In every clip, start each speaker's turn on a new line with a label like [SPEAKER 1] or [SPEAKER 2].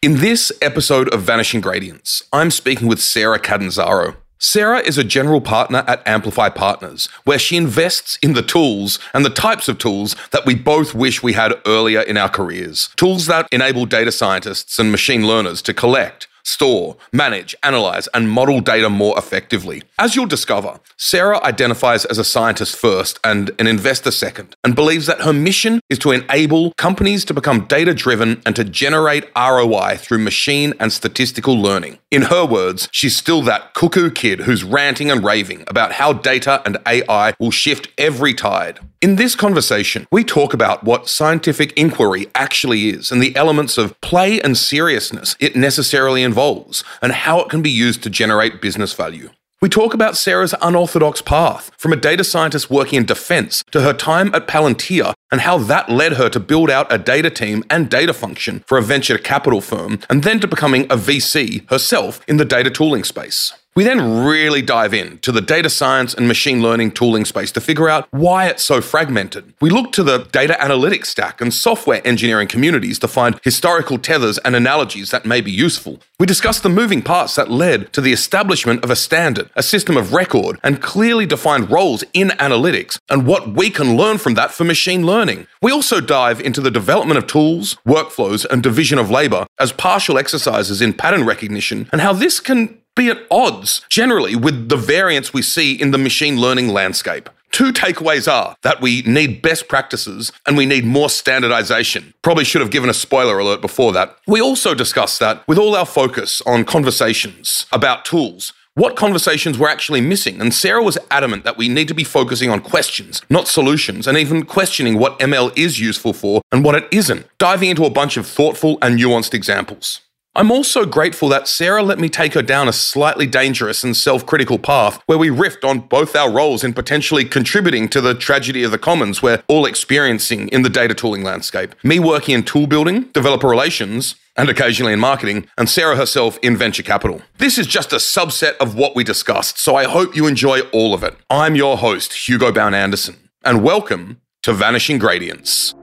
[SPEAKER 1] In this episode of Vanishing Gradients, I'm speaking with Sarah Catanzaro. Sarah is a general partner at Amplify Partners, where she invests in the tools and the types of tools that we both wish we had earlier in our careers. Tools that enable data scientists and machine learners to collect, store, manage, analyze, and model data more effectively. As you'll discover, Sarah identifies as a scientist first and an investor second, and believes that her mission is to enable companies to become data driven and to generate ROI through machine and statistical learning. In her words, she's still that cuckoo kid who's ranting and raving about how data and AI will shift every tide. In this conversation, we talk about what scientific inquiry actually is and the elements of play and seriousness it necessarily involves, and how it can be used to generate business value. We talk about Sarah's unorthodox path from a data scientist working in defense to her time at Palantir and how that led her to build out a data team and data function for a venture capital firm and then to becoming a VC herself in the data tooling space. We then really dive in to the data science and machine learning tooling space to figure out why it's so fragmented. We look to the data analytics stack and software engineering communities to find historical tethers and analogies that may be useful. We discuss the moving parts that led to the establishment of a standard, a system of record, and clearly defined roles in analytics, and what we can learn from that for machine learning. We also dive into the development of tools, workflows, and division of labor as partial exercises in pattern recognition, and how this can be at odds generally with the variance we see in the machine learning landscape. Two takeaways are that we need best practices and we need more standardization. Probably should have given a spoiler alert before that. We also discussed that with all our focus on conversations about tools. What conversations were actually missing? And Sarah was adamant that we need to be focusing on questions, not solutions, and even questioning what ML is useful for and what it isn't, diving into a bunch of thoughtful and nuanced examples. I'm also grateful that Sarah let me take her down a slightly dangerous and self critical path where we riffed on both our roles in potentially contributing to the tragedy of the commons we're all experiencing in the data tooling landscape. Me working in tool building, developer relations, and occasionally in marketing, and Sarah herself in venture capital. This is just a subset of what we discussed, so I hope you enjoy all of it. I'm your host, Hugo Bowne Anderson, and welcome to Vanishing Gradients.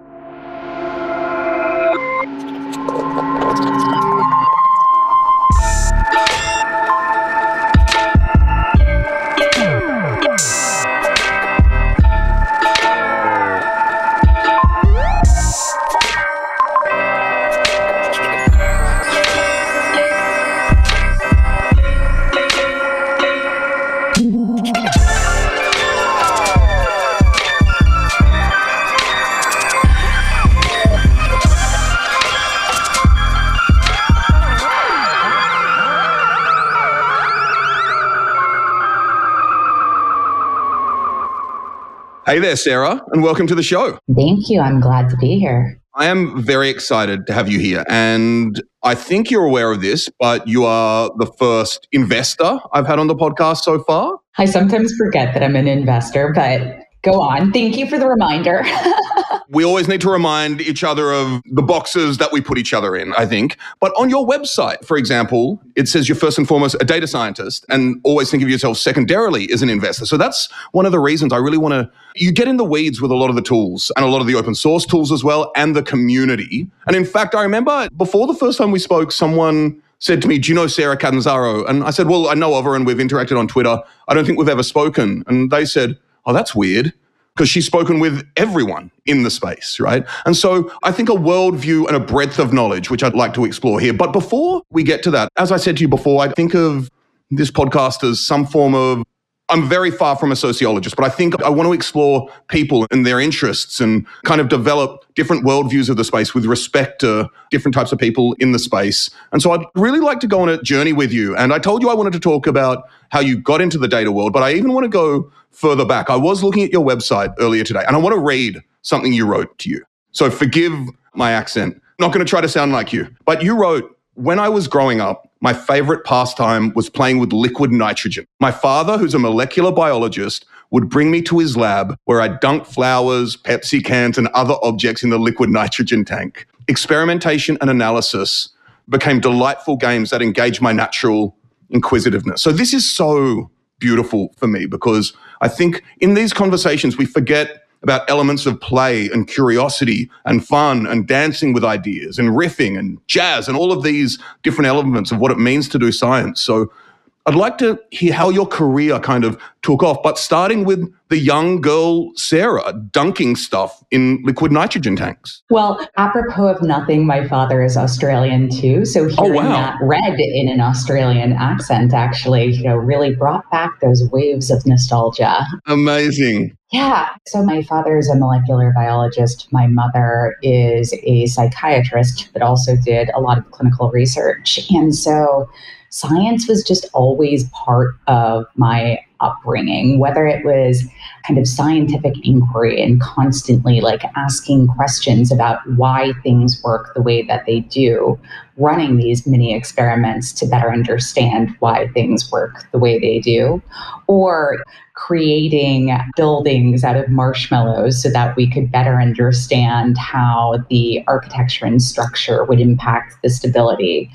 [SPEAKER 1] Hey there, Sarah, and welcome to the show.
[SPEAKER 2] Thank you. I'm glad to be here.
[SPEAKER 1] I am very excited to have you here. And I think you're aware of this, but you are the first investor I've had on the podcast so far.
[SPEAKER 2] I sometimes forget that I'm an investor, but Go on. Thank you for the reminder.
[SPEAKER 1] we always need to remind each other of the boxes that we put each other in, I think. But on your website, for example, it says you're first and foremost a data scientist and always think of yourself secondarily as an investor. So that's one of the reasons I really want to. You get in the weeds with a lot of the tools and a lot of the open source tools as well and the community. And in fact, I remember before the first time we spoke, someone said to me, Do you know Sarah Catanzaro? And I said, Well, I know of her and we've interacted on Twitter. I don't think we've ever spoken. And they said, oh, that's weird because she's spoken with everyone in the space, right? And so I think a worldview and a breadth of knowledge, which I'd like to explore here. But before we get to that, as I said to you before, I think of this podcast as some form of I'm very far from a sociologist, but I think I want to explore people and their interests and kind of develop different worldviews of the space with respect to different types of people in the space. And so I'd really like to go on a journey with you. And I told you I wanted to talk about how you got into the data world, but I even want to go further back. I was looking at your website earlier today and I want to read something you wrote to you. So forgive my accent. Not going to try to sound like you, but you wrote, when I was growing up, my favorite pastime was playing with liquid nitrogen. My father, who's a molecular biologist, would bring me to his lab where I dunked flowers, Pepsi cans, and other objects in the liquid nitrogen tank. Experimentation and analysis became delightful games that engaged my natural inquisitiveness. So, this is so beautiful for me because I think in these conversations, we forget about elements of play and curiosity and fun and dancing with ideas and riffing and jazz and all of these different elements of what it means to do science. So I'd like to hear how your career kind of took off, but starting with the young girl, Sarah, dunking stuff in liquid nitrogen tanks.
[SPEAKER 2] Well, apropos of nothing, my father is Australian too. So oh, hearing oh, wow. that read in an Australian accent actually, you know, really brought back those waves of nostalgia.
[SPEAKER 1] Amazing.
[SPEAKER 2] Yeah. So my father is a molecular biologist. My mother is a psychiatrist, but also did a lot of clinical research. And so science was just always part of my upbringing, whether it was kind of scientific inquiry and constantly like asking questions about why things work the way that they do, running these mini experiments to better understand why things work the way they do, or creating buildings out of marshmallows so that we could better understand how the architecture and structure would impact the stability.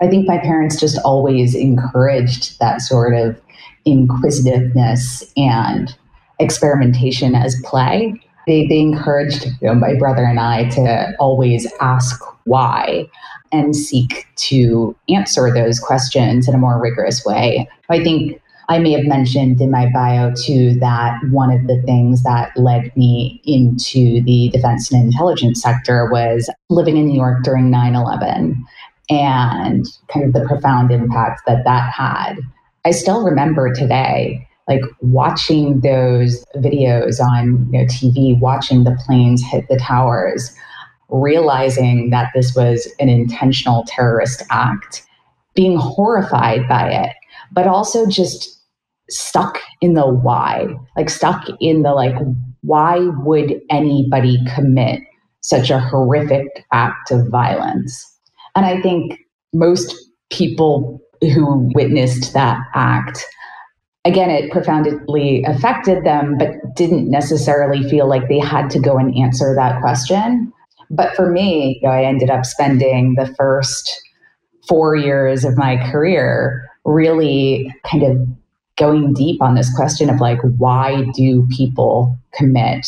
[SPEAKER 2] I think my parents just always encouraged that sort of inquisitiveness and experimentation as play. They, they encouraged you know, my brother and I to always ask why and seek to answer those questions in a more rigorous way. I think I may have mentioned in my bio too that one of the things that led me into the defense and intelligence sector was living in New York during 9 11 and kind of the profound impact that that had. I still remember today, like watching those videos on you know, TV, watching the planes hit the towers, realizing that this was an intentional terrorist act, being horrified by it, but also just stuck in the why, like stuck in the like, why would anybody commit such a horrific act of violence? And I think most people who witnessed that act, again, it profoundly affected them, but didn't necessarily feel like they had to go and answer that question. But for me, you know, I ended up spending the first four years of my career really kind of going deep on this question of like, why do people commit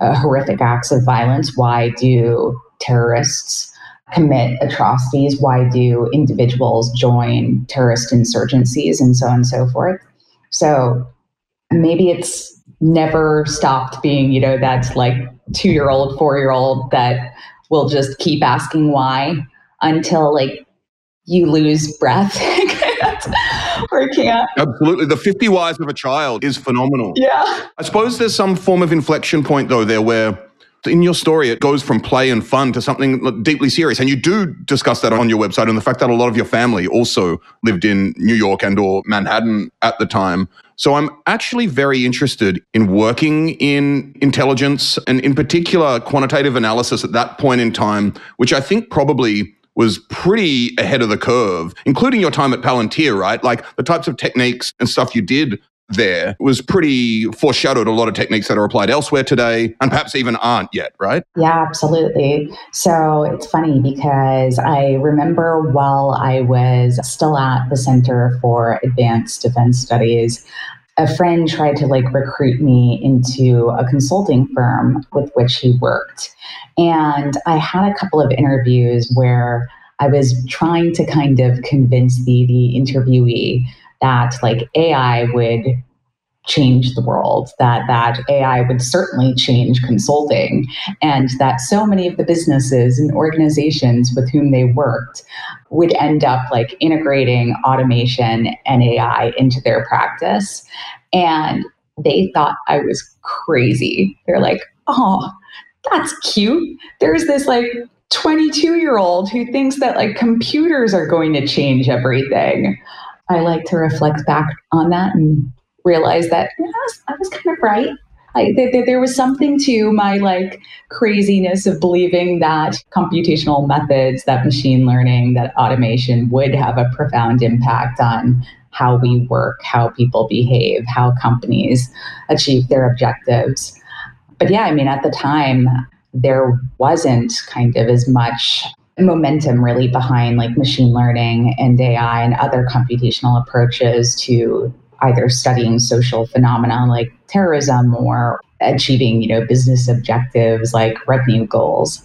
[SPEAKER 2] uh, horrific acts of violence? Why do terrorists commit atrocities? Why do individuals join terrorist insurgencies and so on and so forth? So maybe it's never stopped being, you know, that like two year old, four year old that will just keep asking why until like you lose breath or can't.
[SPEAKER 1] Absolutely. The 50 whys of a child is phenomenal.
[SPEAKER 2] Yeah.
[SPEAKER 1] I suppose there's some form of inflection point though there where in your story, it goes from play and fun to something deeply serious. And you do discuss that on your website and the fact that a lot of your family also lived in New York and or Manhattan at the time. So I'm actually very interested in working in intelligence and in particular quantitative analysis at that point in time, which I think probably was pretty ahead of the curve, including your time at Palantir, right? Like the types of techniques and stuff you did there was pretty foreshadowed a lot of techniques that are applied elsewhere today and perhaps even aren't yet, right?
[SPEAKER 2] Yeah, absolutely. So it's funny because I remember while I was still at the Center for Advanced Defense Studies, a friend tried to like recruit me into a consulting firm with which he worked. And I had a couple of interviews where I was trying to kind of convince the, the interviewee that like AI would change the world, that that AI would certainly change consulting, and that so many of the businesses and organizations with whom they worked would end up like integrating automation and AI into their practice. And they thought I was crazy. They're like, oh, that's cute. There's this like 22 year old who thinks that like computers are going to change everything. I like to reflect back on that and realize that I, was, I was kind of right. I, th- there was something to my like craziness of believing that computational methods, that machine learning, that automation would have a profound impact on how we work, how people behave, how companies achieve their objectives. But yeah, I mean, at the time, there wasn't kind of as much momentum really behind like machine learning and AI and other computational approaches to either studying social phenomena like terrorism or achieving, you know, business objectives like revenue goals.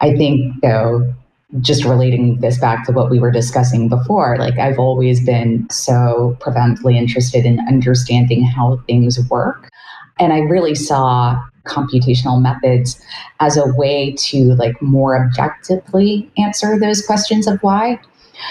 [SPEAKER 2] I think though just relating this back to what we were discussing before, like I've always been so profoundly interested in understanding how things work. And I really saw computational methods as a way to like more objectively answer those questions of why.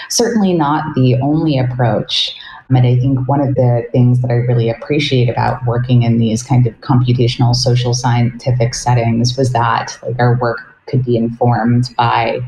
[SPEAKER 2] Certainly not the only approach. And I think one of the things that I really appreciate about working in these kind of computational social scientific settings was that like our work could be informed by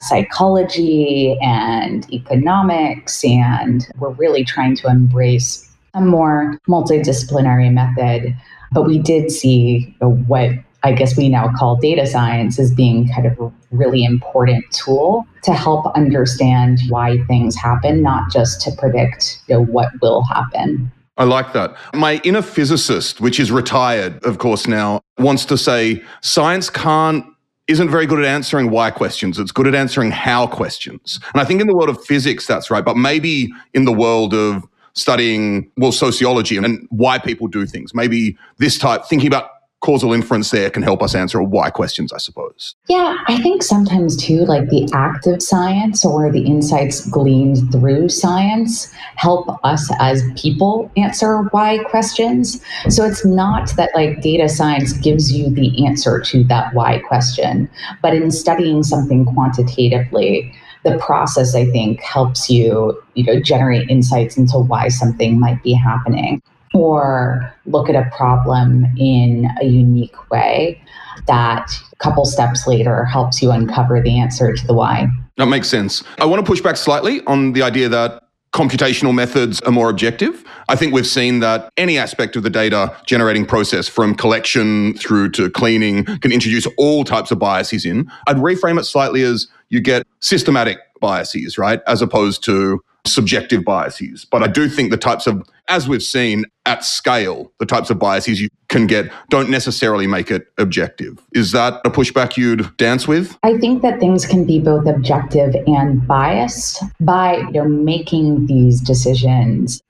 [SPEAKER 2] psychology and economics and we're really trying to embrace a more multidisciplinary method but we did see what I guess we now call data science as being kind of a really important tool to help understand why things happen, not just to predict you know, what will happen.
[SPEAKER 1] I like that. My inner physicist, which is retired, of course, now, wants to say science can't isn't very good at answering why questions. It's good at answering how questions. And I think in the world of physics, that's right. But maybe in the world of studying, well, sociology and why people do things. Maybe this type, thinking about causal inference there can help us answer why questions, I suppose.
[SPEAKER 2] Yeah, I think sometimes too, like the active science or the insights gleaned through science help us as people answer why questions. So it's not that like data science gives you the answer to that why question, but in studying something quantitatively, the process i think helps you you know generate insights into why something might be happening or look at a problem in a unique way that a couple steps later helps you uncover the answer to the why.
[SPEAKER 1] That makes sense. I want to push back slightly on the idea that computational methods are more objective. I think we've seen that any aspect of the data generating process, from collection through to cleaning, can introduce all types of biases in. I'd reframe it slightly as you get systematic biases, right? As opposed to subjective biases. But I do think the types of, as we've seen at scale, the types of biases you can get don't necessarily make it objective. Is that a pushback you'd dance with?
[SPEAKER 2] I think that things can be both objective and biased by you know, making these decisions,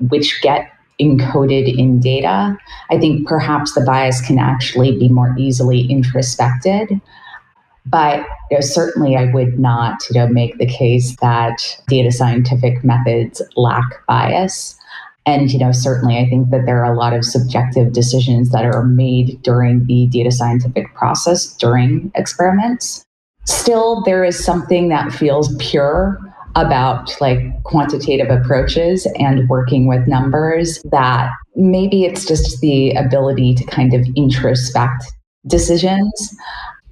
[SPEAKER 2] which get encoded in data. I think perhaps the bias can actually be more easily introspected. But you know, certainly, I would not you know, make the case that data scientific methods lack bias. And you know, certainly, I think that there are a lot of subjective decisions that are made during the data scientific process during experiments. Still, there is something that feels pure about like quantitative approaches and working with numbers that maybe it's just the ability to kind of introspect decisions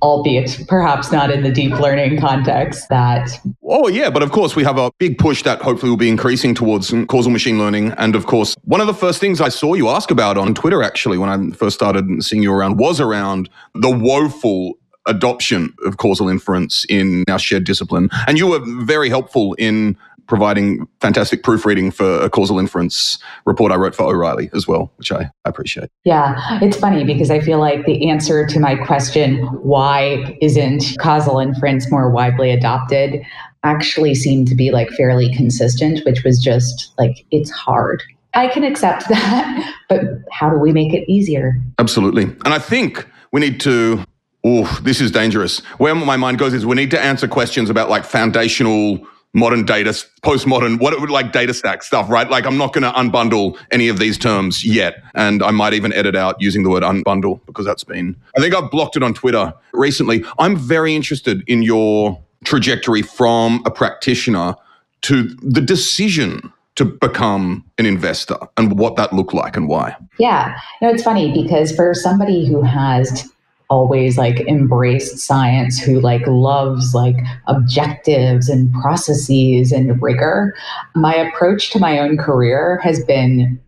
[SPEAKER 2] albeit perhaps not in the deep learning context that
[SPEAKER 1] oh yeah but of course we have a big push that hopefully will be increasing towards causal machine learning. And of course one of the first things i saw you ask about on twitter actually when i first started seeing you around was around the woeful adoption of causal inference in our shared discipline. And you were very helpful in providing fantastic proofreading for a causal inference report I wrote for O'Reilly as well, which I appreciate.
[SPEAKER 2] Yeah, it's funny because I feel like the answer to my question, why isn't causal inference more widely adopted, actually seemed to be like fairly consistent, which was just like, it's hard. I can accept that, but how do we make it easier?
[SPEAKER 1] Absolutely. And I think we need to Oh, this is dangerous. Where my mind goes is we need to answer questions about like foundational modern data, postmodern, what it would like data stack stuff, right? Like I'm not going to unbundle any of these terms yet. And I might even edit out using the word unbundle because that's been, I think I've blocked it on Twitter recently. I'm very interested in your trajectory from a practitioner to the decision to become an investor and what that looked like and why.
[SPEAKER 2] Yeah. Know, it's funny because for somebody who has always like embraced science who like loves like objectives and processes and rigor. My approach to my own career has been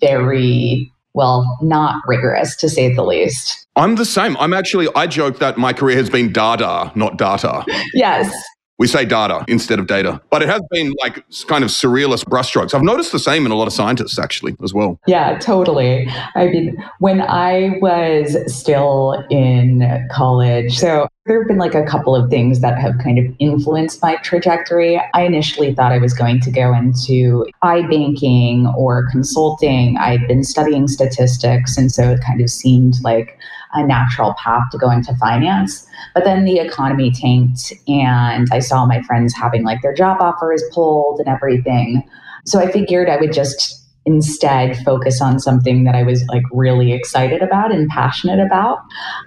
[SPEAKER 2] very well not rigorous to say the least.
[SPEAKER 1] I'm the same. I'm actually i joke that my career has been data not data.
[SPEAKER 2] Yes
[SPEAKER 1] We say data instead of data, but it has been like kind of surrealist brushstrokes. I've noticed the same in a lot of scientists actually as well.
[SPEAKER 2] Yeah, totally. I mean, when I was still in college, so there have been like a couple of things that have kind of influenced my trajectory. I initially thought I was going to go into iBanking or consulting. I'd been studying statistics, and so it kind of seemed like a natural path to go into finance. But then the economy tanked, and I saw my friends having like their job offers pulled and everything. So I figured I would just instead focus on something that I was like really excited about and passionate about.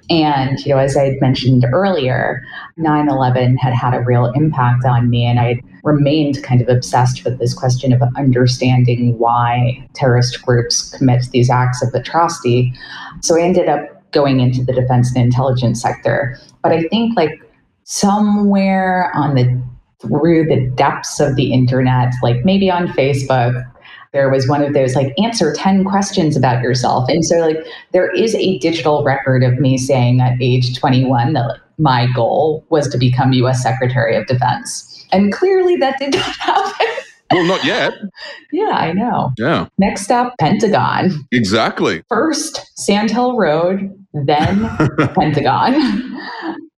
[SPEAKER 2] And, you know, as I had mentioned earlier, 9 11 had had a real impact on me, and I remained kind of obsessed with this question of understanding why terrorist groups commit these acts of atrocity. So I ended up going into the defense and intelligence sector. But I think like somewhere on the through the depths of the internet, like maybe on Facebook, there was one of those like answer 10 questions about yourself. And so like there is a digital record of me saying at age 21 that my goal was to become US Secretary of Defense. And clearly that did not happen.
[SPEAKER 1] Well, not yet.
[SPEAKER 2] yeah, I know.
[SPEAKER 1] Yeah.
[SPEAKER 2] Next up, Pentagon.
[SPEAKER 1] Exactly.
[SPEAKER 2] First, Sand Hill Road, then Pentagon.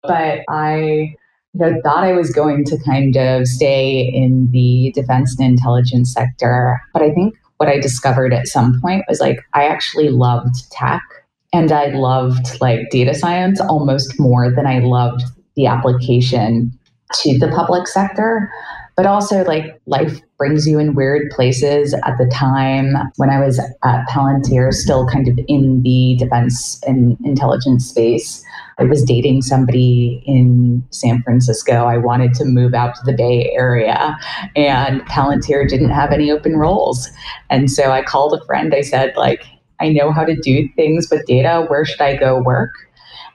[SPEAKER 2] But I you know, thought I was going to kind of stay in the defense and intelligence sector. But I think what I discovered at some point was like I actually loved tech and I loved like data science almost more than I loved the application to the public sector. But also, like, life brings you in weird places. At the time when I was at Palantir, still kind of in the defense and intelligence space, I was dating somebody in San Francisco. I wanted to move out to the Bay Area, and Palantir didn't have any open roles. And so I called a friend. I said, like, I know how to do things with data. Where should I go work?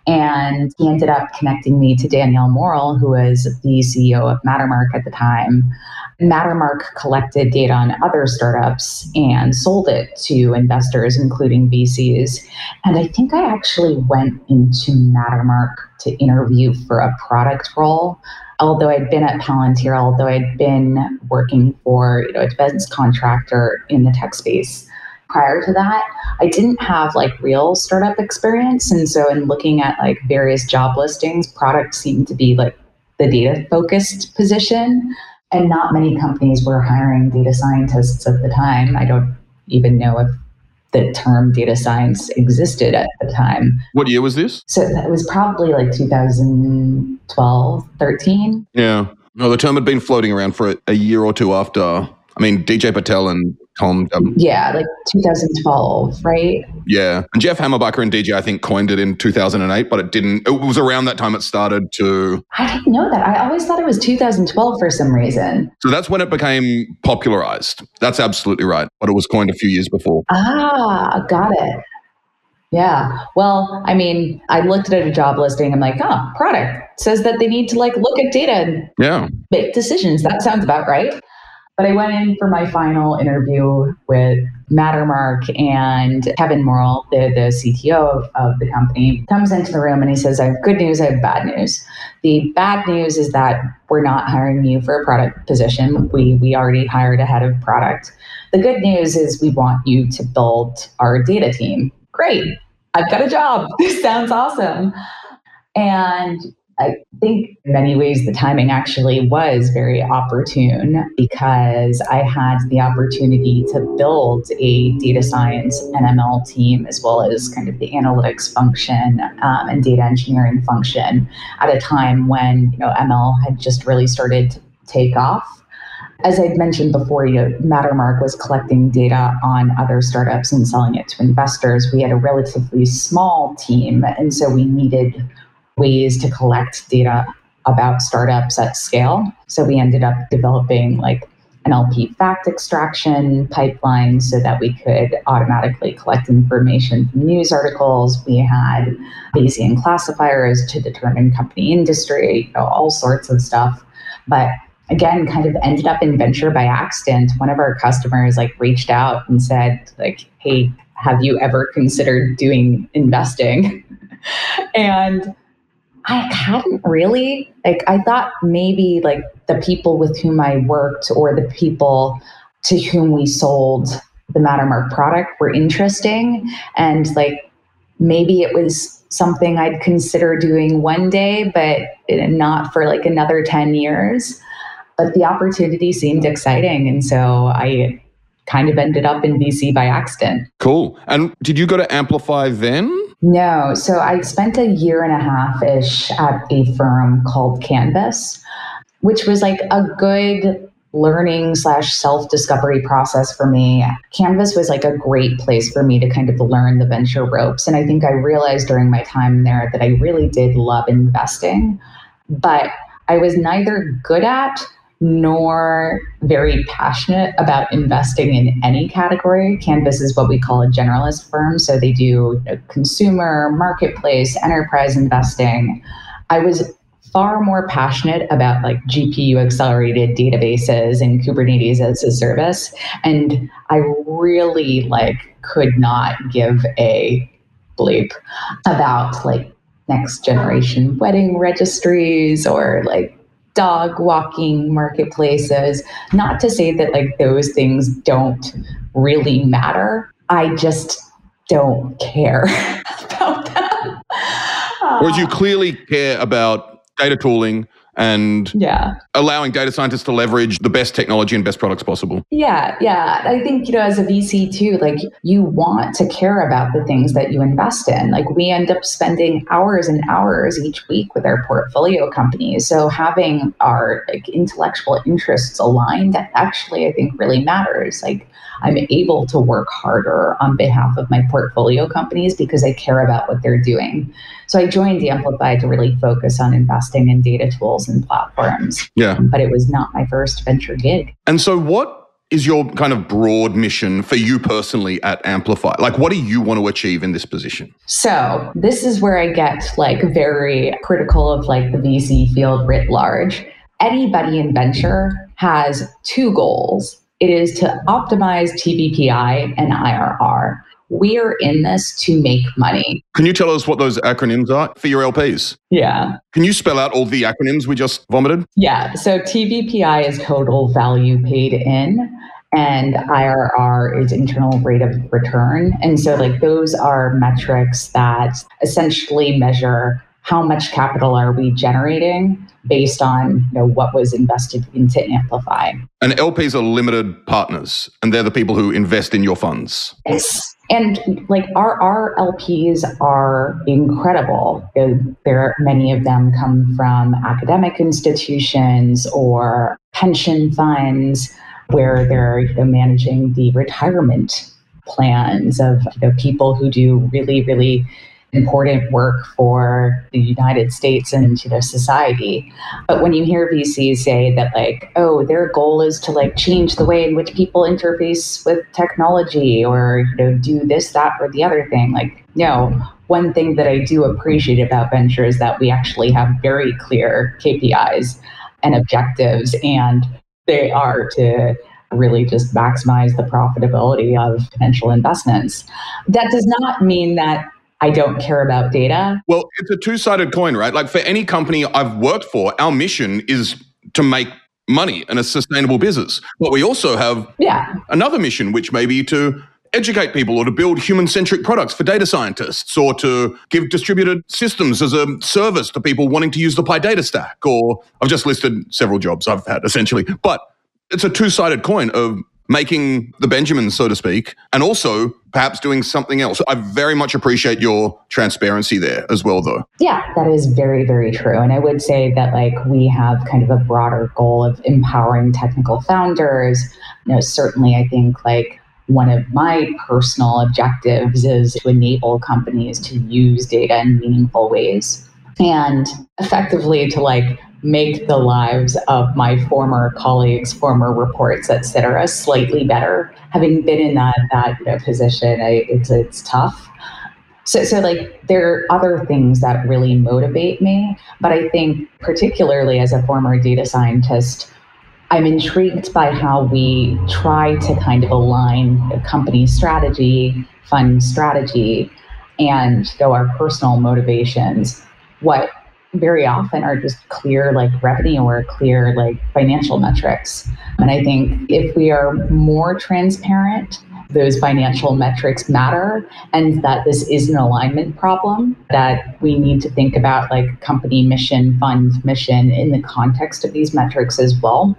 [SPEAKER 2] And he ended up connecting me to Danielle Morrill, who was the CEO of Mattermark at the time. Mattermark collected data on other startups and sold it to investors, including VCs. And I think I actually went into Mattermark to interview for a product role. Although I'd been at Palantir, although I'd been working for you know, a defense contractor in the tech space prior to that, I didn't have like real startup experience. And so in looking at like various job listings, product seemed to be like the data focused position and not many companies were hiring data scientists at the time. I don't even know if the term data science existed at the time.
[SPEAKER 1] What year was this?
[SPEAKER 2] So it was probably like 2012, 13.
[SPEAKER 1] Yeah. No, the term had been floating around for a, a year or two after. I mean, DJ Patil and Tom.
[SPEAKER 2] Um, yeah, like 2012, right?
[SPEAKER 1] Yeah. And Jeff Hammerbacher and DJ, I think, coined it in 2008, but it didn't. It was around that time it started to.
[SPEAKER 2] I didn't know that. I always thought it was 2012 for some reason.
[SPEAKER 1] So that's when it became popularized. That's absolutely right. But it was coined a few years before.
[SPEAKER 2] Ah, got it. Yeah. Well, I mean, I looked at a job listing. I'm like, oh, product says that they need to like look at data and
[SPEAKER 1] yeah.
[SPEAKER 2] make decisions. That sounds about right. But I went in for my final interview with Mattermark and Kevin Morrill, the, the CTO of, of the company, comes into the room and he says, I have good news, I have bad news. The bad news is that we're not hiring you for a product position. We, we already hired a head of product. The good news is we want you to build our data team. Great. I've got a job. This sounds awesome. And I think in many ways the timing actually was very opportune because I had the opportunity to build a data science and ML team as well as kind of the analytics function um, and data engineering function at a time when you know ML had just really started to take off. As I'd mentioned before, you know, Mattermark was collecting data on other startups and selling it to investors. We had a relatively small team, and so we needed ways to collect data about startups at scale. So we ended up developing like an NLP fact extraction pipeline so that we could automatically collect information from news articles. We had Bayesian classifiers to determine company industry, you know, all sorts of stuff. But again, kind of ended up in venture by accident. One of our customers like reached out and said, like, hey, have you ever considered doing investing? and I hadn't really. Like, I thought maybe like the people with whom I worked or the people to whom we sold the Mattermark product were interesting. And like, maybe it was something I'd consider doing one day, but not for like another 10 years. But the opportunity seemed exciting. And so I kind of ended up in VC by accident.
[SPEAKER 1] Cool. And did you go to Amplify then?
[SPEAKER 2] No. So I spent a year and a half ish at a firm called Canvas, which was like a good learning slash self discovery process for me. Canvas was like a great place for me to kind of learn the venture ropes. And I think I realized during my time there that I really did love investing, but I was neither good at nor very passionate about investing in any category. Canvas is what we call a generalist firm. So they do you know, consumer, marketplace, enterprise investing. I was far more passionate about like GPU accelerated databases and Kubernetes as a service. And I really like could not give a bleep about like next generation wedding registries or like dog walking marketplaces. Not to say that like those things don't really matter. I just don't care about them.
[SPEAKER 1] Whereas you uh, clearly care about data tooling and
[SPEAKER 2] yeah.
[SPEAKER 1] allowing data scientists to leverage the best technology and best products possible.
[SPEAKER 2] Yeah yeah. I think you know as a vc too like you want to care about the things that you invest in. Like we end up spending hours and hours each week with our portfolio companies. So having our like intellectual interests aligned actually i think really matters. Like I'm able to work harder on behalf of my portfolio companies because I care about what they're doing. So I joined Amplify to really focus on investing in data tools and platforms.
[SPEAKER 1] Yeah.
[SPEAKER 2] But it was not my first venture gig.
[SPEAKER 1] And so what is your kind of broad mission for you personally at Amplify? Like, what do you want to achieve in this position?
[SPEAKER 2] So, this is where I get like very critical of like the VC field writ large. Anybody in venture has two goals is to optimize TVPI and IRR. We are in this to make money.
[SPEAKER 1] Can you tell us what those acronyms are for your LPs?
[SPEAKER 2] Yeah.
[SPEAKER 1] Can you spell out all the acronyms we just vomited?
[SPEAKER 2] Yeah. So TVPI is total value paid in, and IRR is internal rate of return. And so, like, those are metrics that essentially measure how much capital are we generating based on you know, what was invested into Amplify.
[SPEAKER 1] And LPs are limited partners, and they're the people who invest in your funds.
[SPEAKER 2] Yes. And like our, our LPs are incredible. There, many of them come from academic institutions or pension funds where they're you know, managing the retirement plans of you know, people who do really, really important work for the United States and you know society. But when you hear VCs say that like, oh, their goal is to like change the way in which people interface with technology or you know do this, that, or the other thing, like no. One thing that I do appreciate about venture is that we actually have very clear KPIs and objectives, and they are to really just maximize the profitability of potential investments. That does not mean that I don't care about data.
[SPEAKER 1] Well, it's a two sided coin, right? Like for any company I've worked for, our mission is to make money and a sustainable business. But we also have
[SPEAKER 2] yeah.
[SPEAKER 1] another mission, which may be to educate people or to build human centric products for data scientists or to give distributed systems as a service to people wanting to use the PyData stack. Or I've just listed several jobs I've had essentially. But it's a two sided coin of making the Benjamins, so to speak, and also perhaps doing something else. I very much appreciate your transparency there as well, though.
[SPEAKER 2] Yeah, that is very, very true. And I would say that, like, we have kind of a broader goal of empowering technical founders. You know, certainly, I think, like, one of my personal objectives is to enable companies to use data in meaningful ways and effectively to like make the lives of my former colleagues, former reports, et cetera, slightly better. Having been in that that you know, position, I, it's it's tough. So, so like there are other things that really motivate me, but I think particularly as a former data scientist, I'm intrigued by how we try to kind of align the company strategy, fund strategy, and though our personal motivations, what very often are just clear like revenue or clear like financial metrics. And I think if we are more transparent, those financial metrics matter and that this is an alignment problem that we need to think about like company mission, fund mission in the context of these metrics as well.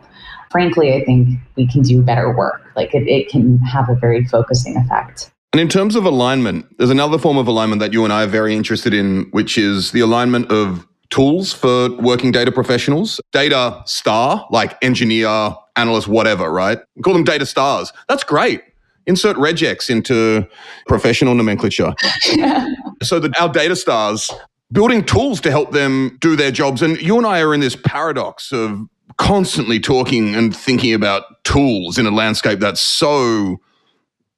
[SPEAKER 2] Frankly, I think we can do better work. Like it, it can have a very focusing effect.
[SPEAKER 1] And in terms of alignment, there's another form of alignment that you and I are very interested in, which is the alignment of tools for working data professionals. Data star, like engineer, analyst, whatever, right? We call them data stars. That's great. Insert regex into professional nomenclature. yeah. So that our data stars building tools to help them do their jobs. And you and I are in this paradox of constantly talking and thinking about tools in a landscape that's so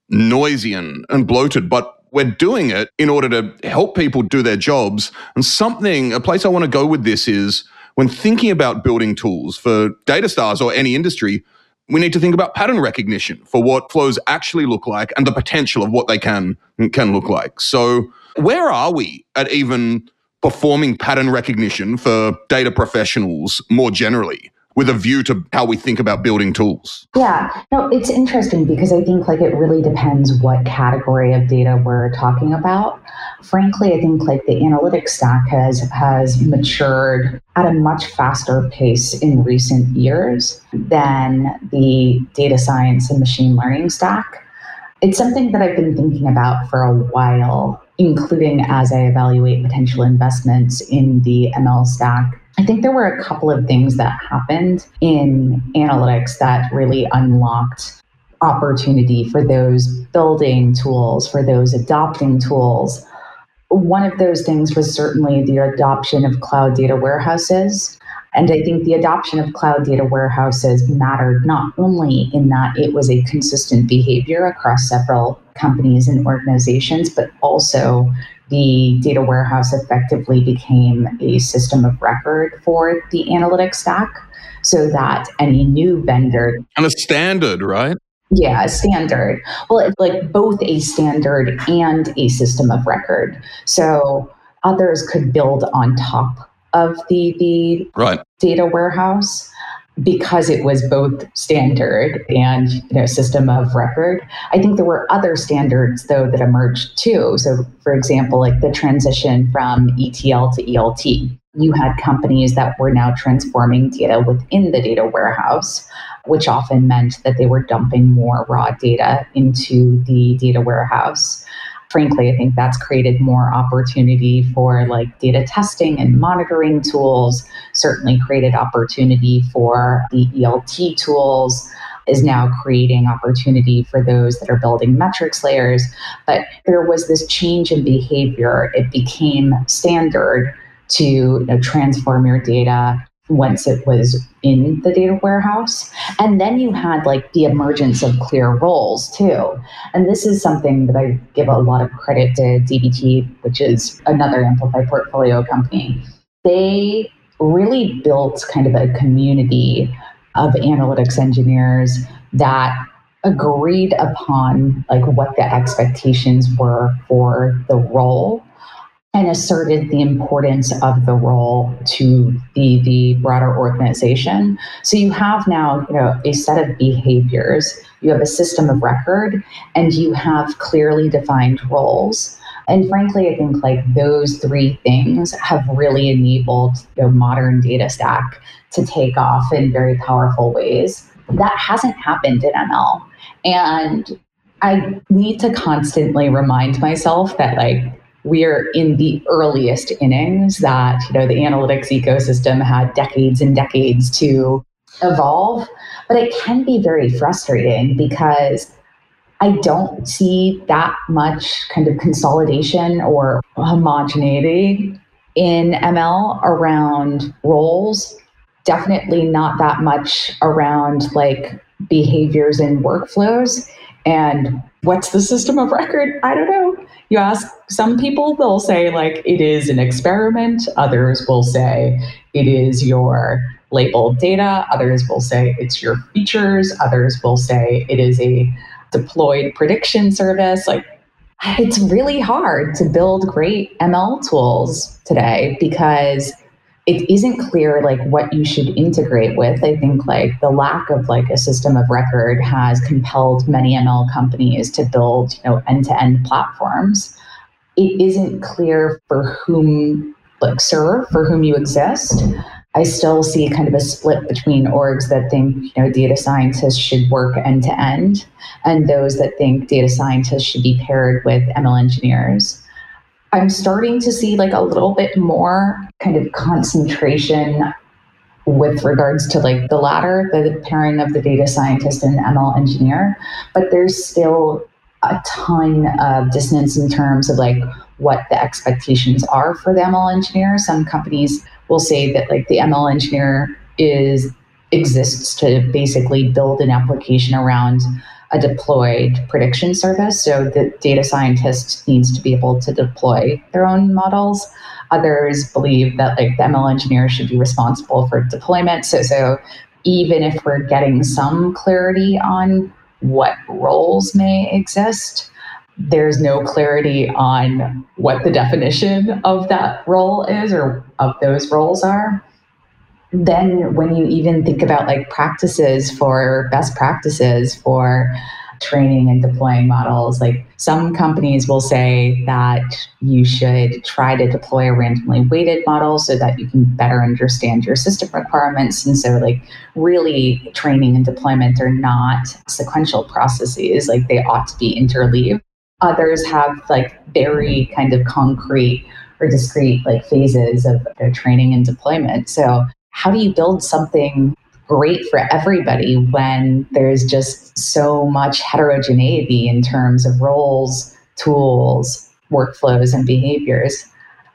[SPEAKER 1] noisy and, and bloated, but we're doing it in order to help people do their jobs. And something, a place I want to go with this is when thinking about building tools for data stars or any industry, we need to think about pattern recognition for what flows actually look like and the potential of what they can can look like. So, where are we at even performing pattern recognition for data professionals more generally? With a view to how we think about building tools.
[SPEAKER 2] Yeah, no, it's interesting because I think like it really depends what category of data we're talking about. Frankly, I think like the analytics stack has has matured at a much faster pace in recent years than the data science and machine learning stack. It's something that I've been thinking about for a while, including as I evaluate potential investments in the ML stack I think there were a couple of things that happened in analytics that really unlocked opportunity for those building tools, for those adopting tools. One of those things was certainly the adoption of cloud data warehouses. And I think the adoption of cloud data warehouses mattered not only in that it was a consistent behavior across several companies and organizations, but also the data warehouse effectively became a system of record for the analytics stack so that any new vendor
[SPEAKER 1] and a standard right
[SPEAKER 2] yeah, a standard. Well, it's like both a standard and a system of record. So others could build on top of the the
[SPEAKER 1] right.
[SPEAKER 2] data warehouse because it was both standard and you know system of record. I think there were other standards though that emerged too. So for example like the transition from etl to elt you had companies that were now transforming data within the data warehouse which often meant that they were dumping more raw data into the data warehouse frankly, I think that's created more opportunity for like data testing and monitoring tools, certainly created opportunity for the ELT tools is now creating opportunity for those that are building metrics layers. But there was this change in behavior. It became standard to you know, transform your data once it was in the data warehouse. And then you had like the emergence of clear roles too. And this is something that I give a lot of credit to DBT, which is another Amplify portfolio company. They really built kind of a community of analytics engineers that agreed upon like what the expectations were for the role and asserted the importance of the role to the, the broader organization. So you have now you know, a set of behaviors, you have a system of record, and you have clearly defined roles. And frankly, I think like those three things have really enabled the modern data stack to take off in very powerful ways. That hasn't happened in ML. And I need to constantly remind myself that like we're in the earliest innings that you know the analytics ecosystem had decades and decades to evolve. But it can be very frustrating because i don't see that much kind of consolidation or homogeneity in ml around roles. Definitely not that much around like behaviors and workflows. And what's the system of record? I don't know you ask some people, they'll say, like, it is an experiment. Others will say it is your labeled data. Others will say it's your features. Others will say it is a deployed prediction service. Like, it's really hard to build great ML tools today because it isn't clear like what you should integrate with. I think like the lack of like a system of record has compelled many ML companies to build, you know, end-to-end platforms. It isn't clear for whom like serve, for whom you exist. I still see kind of a split between orgs that think, you know, data scientists should work end to end and those that think data scientists should be paired with ML engineers. I'm starting to see like a little bit more kind of concentration with regards to like the latter, the pairing of the data scientist and ML engineer, but there's still a ton of dissonance in terms of like what the expectations are for the ML engineer. Some companies will say that like the ML engineer is exists to basically build an application around a deployed prediction service. So the data scientist needs to be able to deploy their own models. Others believe that like the ML engineer should be responsible for deployment. So so even if we're getting some clarity on what roles may exist, there's no clarity on what the definition of that role is or of those roles are then when you even think about like practices for best practices for training and deploying models like some companies will say that you should try to deploy a randomly weighted model so that you can better understand your system requirements and so like really training and deployment are not sequential processes like they ought to be interleaved Others have like very kind of concrete or discrete like phases of their training and deployment. So how do you build something great for everybody when there's just so much heterogeneity in terms of roles, tools, workflows, and behaviors?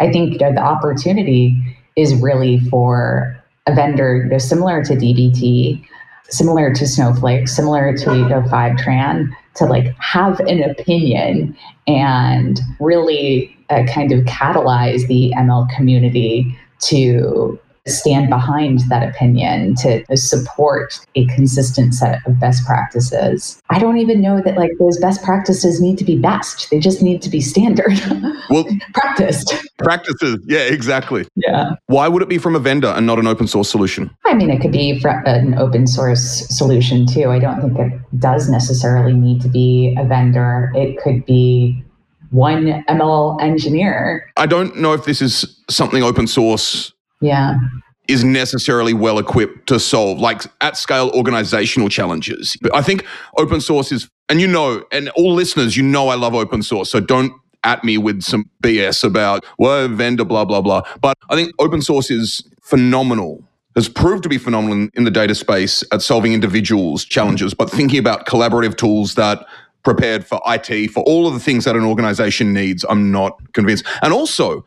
[SPEAKER 2] I think you know, the opportunity is really for a vendor you know, similar to DBT, similar to Snowflake, similar to you know, Fivetran, to like have an opinion and really uh, kind of catalyze the ML community to stand behind that opinion to support a consistent set of best practices. I don't even know that like those best practices need to be best. They just need to be standard. Well, practiced.
[SPEAKER 1] Practices. Yeah, exactly.
[SPEAKER 2] Yeah.
[SPEAKER 1] Why would it be from a vendor and not an open source solution?
[SPEAKER 2] I mean, it could be from an open source solution too. I don't think it does necessarily need to be a vendor. It could be one ML engineer.
[SPEAKER 1] I don't know if this is something open source
[SPEAKER 2] yeah
[SPEAKER 1] is necessarily well equipped to solve like at scale organizational challenges. But I think open source is, and you know, and all listeners, you know, I love open source. So don't at me with some BS about, well, vendor, blah, blah, blah. But I think open source is phenomenal, has proved to be phenomenal in, in the data space at solving individuals' challenges, but thinking about collaborative tools that prepared for IT, for all of the things that an organization needs, I'm not convinced. And also,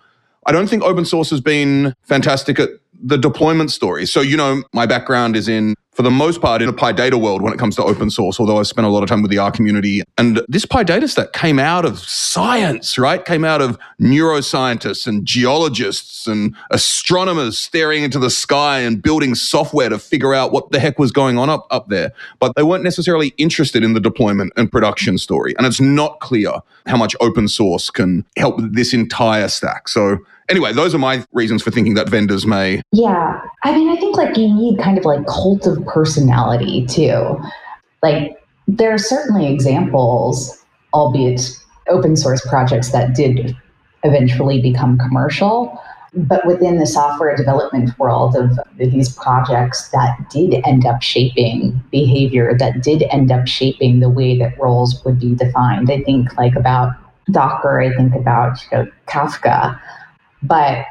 [SPEAKER 1] I don't think open source has been fantastic at the deployment story. So, you know, my background is in, for the most part, in a PyData world when it comes to open source, although I spent a lot of time with the R community. And this PyData stack came out of science, right? Came out of neuroscientists and geologists and astronomers staring into the sky and building software to figure out what the heck was going on up, up there. But they weren't necessarily interested in the deployment and production story. And it's not clear how much open source can help this entire stack. So, anyway, those are my reasons for thinking that vendors may.
[SPEAKER 2] Yeah. I mean, I think like you need kind of like cult of personality too. Like there are certainly examples, albeit open source projects that did eventually become commercial. But within the software development world of these projects that did end up shaping behavior, that did end up shaping the way that roles would be defined. I think like about Docker, I think about you know, Kafka. But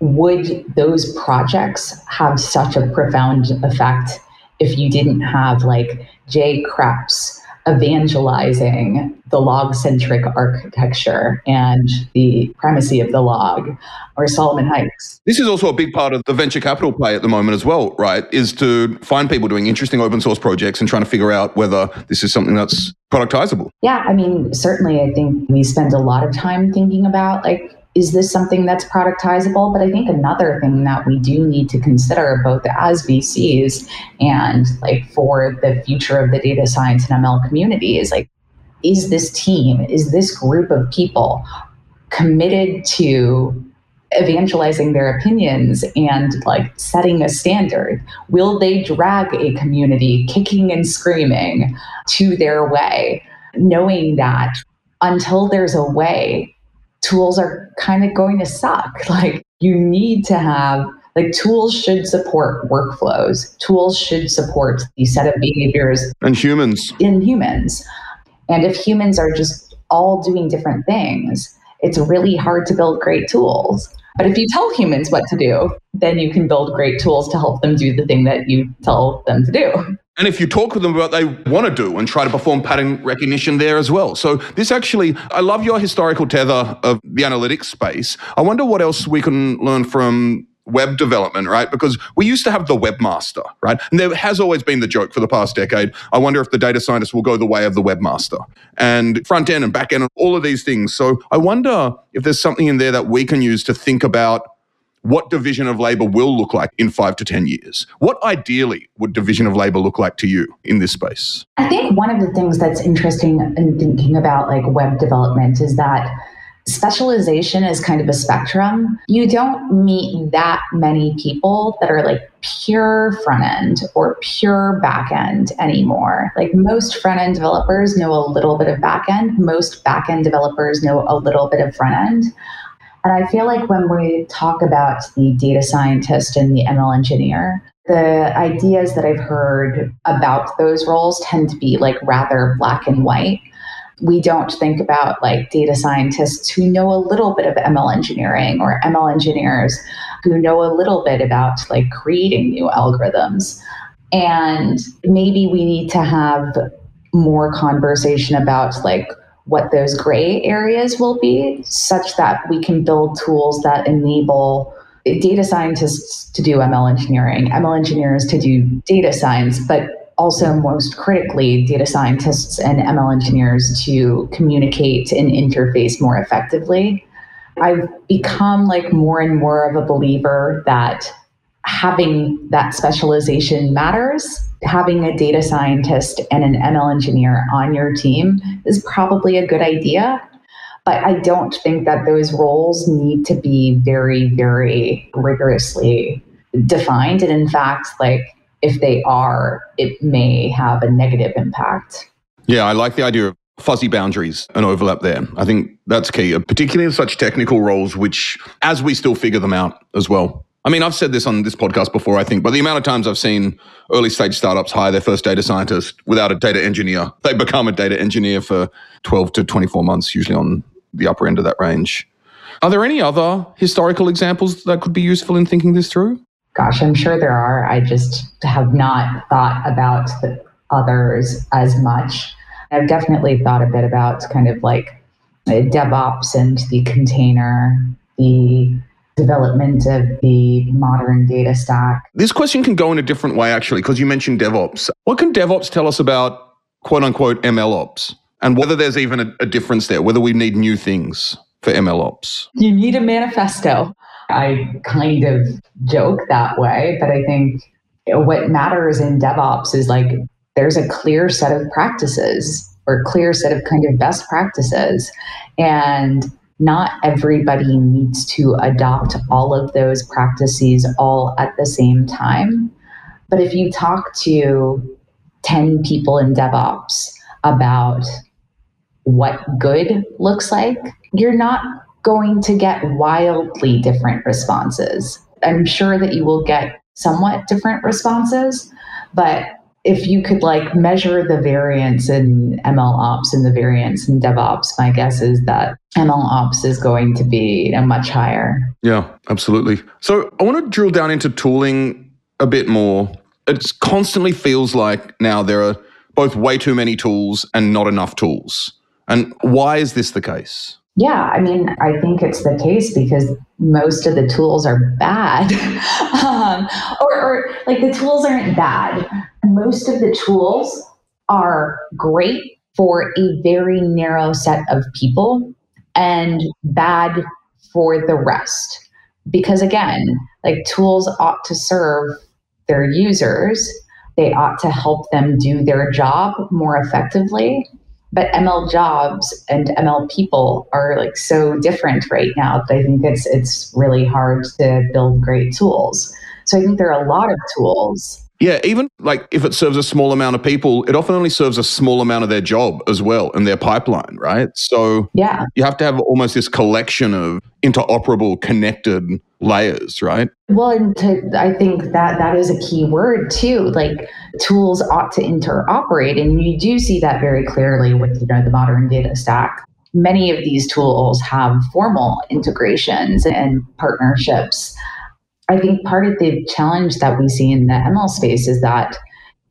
[SPEAKER 2] would those projects have such a profound effect if you didn't have like Jay Kreps evangelizing the log centric architecture and the primacy of the log or Solomon Hykes.
[SPEAKER 1] This is also a big part of the venture capital play at the moment as well, right? Is to find people doing interesting open source projects and trying to figure out whether this is something that's productizable.
[SPEAKER 2] Yeah, I mean, certainly I think we spend a lot of time thinking about like is this something that's productizable? But I think another thing that we do need to consider both as VCs and like for the future of the data science and ML community is like, is this team, is this group of people committed to evangelizing their opinions and like setting a standard? Will they drag a community kicking and screaming to their way, knowing that until there's a way, tools are kind of going to suck? Like, you need to have like tools should support workflows. Tools should support the set of behaviors
[SPEAKER 1] and humans.
[SPEAKER 2] in humans. And if humans are just all doing different things it's really hard to build great tools but if you tell humans what to do then you can build great tools to help them do the thing that you tell them to do
[SPEAKER 1] and if you talk with them about what they want to do and try to perform pattern recognition there as well. So this actually, I love your historical tether of the analytics space. I wonder what else we can learn from web development, right? Because we used to have the webmaster, right? And there has always been the joke for the past decade. I wonder if the data scientist will go the way of the webmaster and front end and back end, and all of these things. So I wonder if there's something in there that we can use to think about what division of labor will look like in five to 10 years. What ideally would division of labor look like to you in this space?
[SPEAKER 2] I think one of the things that's interesting in thinking about like web development is that specialization is kind of a spectrum. You don't meet that many people that are like pure front end or pure back end anymore. Like most front end developers know a little bit of back end, most back end developers know a little bit of front end. And I feel like when we talk about the data scientist and the ML engineer, the ideas that I've heard about those roles tend to be like rather black and white we don't think about like data scientists who know a little bit of ML engineering or ML engineers who know a little bit about like creating new algorithms. And maybe we need to have more conversation about like what those gray areas will be such that we can build tools that enable data scientists to do ML engineering, ML engineers to do data science, but also most critically data scientists and ML engineers to communicate and interface more effectively. I've become like more and more of a believer that having that specialization matters. Having a data scientist and an ML engineer on your team is probably a good idea. But I don't think that those roles need to be very, very rigorously defined. And in fact, like if they are, it may have a negative impact.
[SPEAKER 1] Yeah, I like the idea of fuzzy boundaries and overlap there. I think that's key, uh, particularly in such technical roles, which as we still figure them out as well. I mean, I've said this on this podcast before, I think, but the amount of times I've seen early stage startups hire their first data scientist without a data engineer, they become a data engineer for 12 to 24 months, usually on the upper end of that range. Are there any other historical examples that could be useful in thinking this through?
[SPEAKER 2] Gosh, I'm sure there are. I just have not thought about the others as much. I've definitely thought a bit about kind of like DevOps and the container, the development of the modern data stack.
[SPEAKER 1] This question can go in a different way, actually, because you mentioned DevOps. What can DevOps tell us about quote unquote ML ops and whether there's even a, a difference there, whether we need new things for MLOps?
[SPEAKER 2] You need a manifesto. I kind of joke that way, but I think what matters in DevOps is like there's a clear set of practices or clear set of kind of best practices. And not everybody needs to adopt all of those practices all at the same time. But if you talk to 10 people in DevOps about what good looks like, you're not going to get wildly different responses. I'm sure that you will get somewhat different responses, but if you could like measure the variance in ML ops and the variance in DevOps, my guess is that ML ops is going to be you know, much higher.
[SPEAKER 1] Yeah, absolutely. So I want to drill down into tooling a bit more. It constantly feels like now there are both way too many tools and not enough tools. And why is this the case?
[SPEAKER 2] Yeah, I mean, I think it's the case because most of the tools are bad. um, or, or like the tools aren't bad. Most of the tools are great for a very narrow set of people and bad for the rest. Because again, like tools ought to serve their users, they ought to help them do their job more effectively but ML jobs and ML people are like so different right now that I think it's it's really hard to build great tools. So I think there are a lot of tools
[SPEAKER 1] yeah, even like if it serves a small amount of people, it often only serves a small amount of their job as well in their pipeline, right? So
[SPEAKER 2] yeah,
[SPEAKER 1] you have to have almost this collection of interoperable, connected layers, right?
[SPEAKER 2] Well, and to, I think that that is a key word too. Like tools ought to interoperate, and you do see that very clearly with you know the modern data stack. Many of these tools have formal integrations and partnerships I think part of the challenge that we see in the ML space is that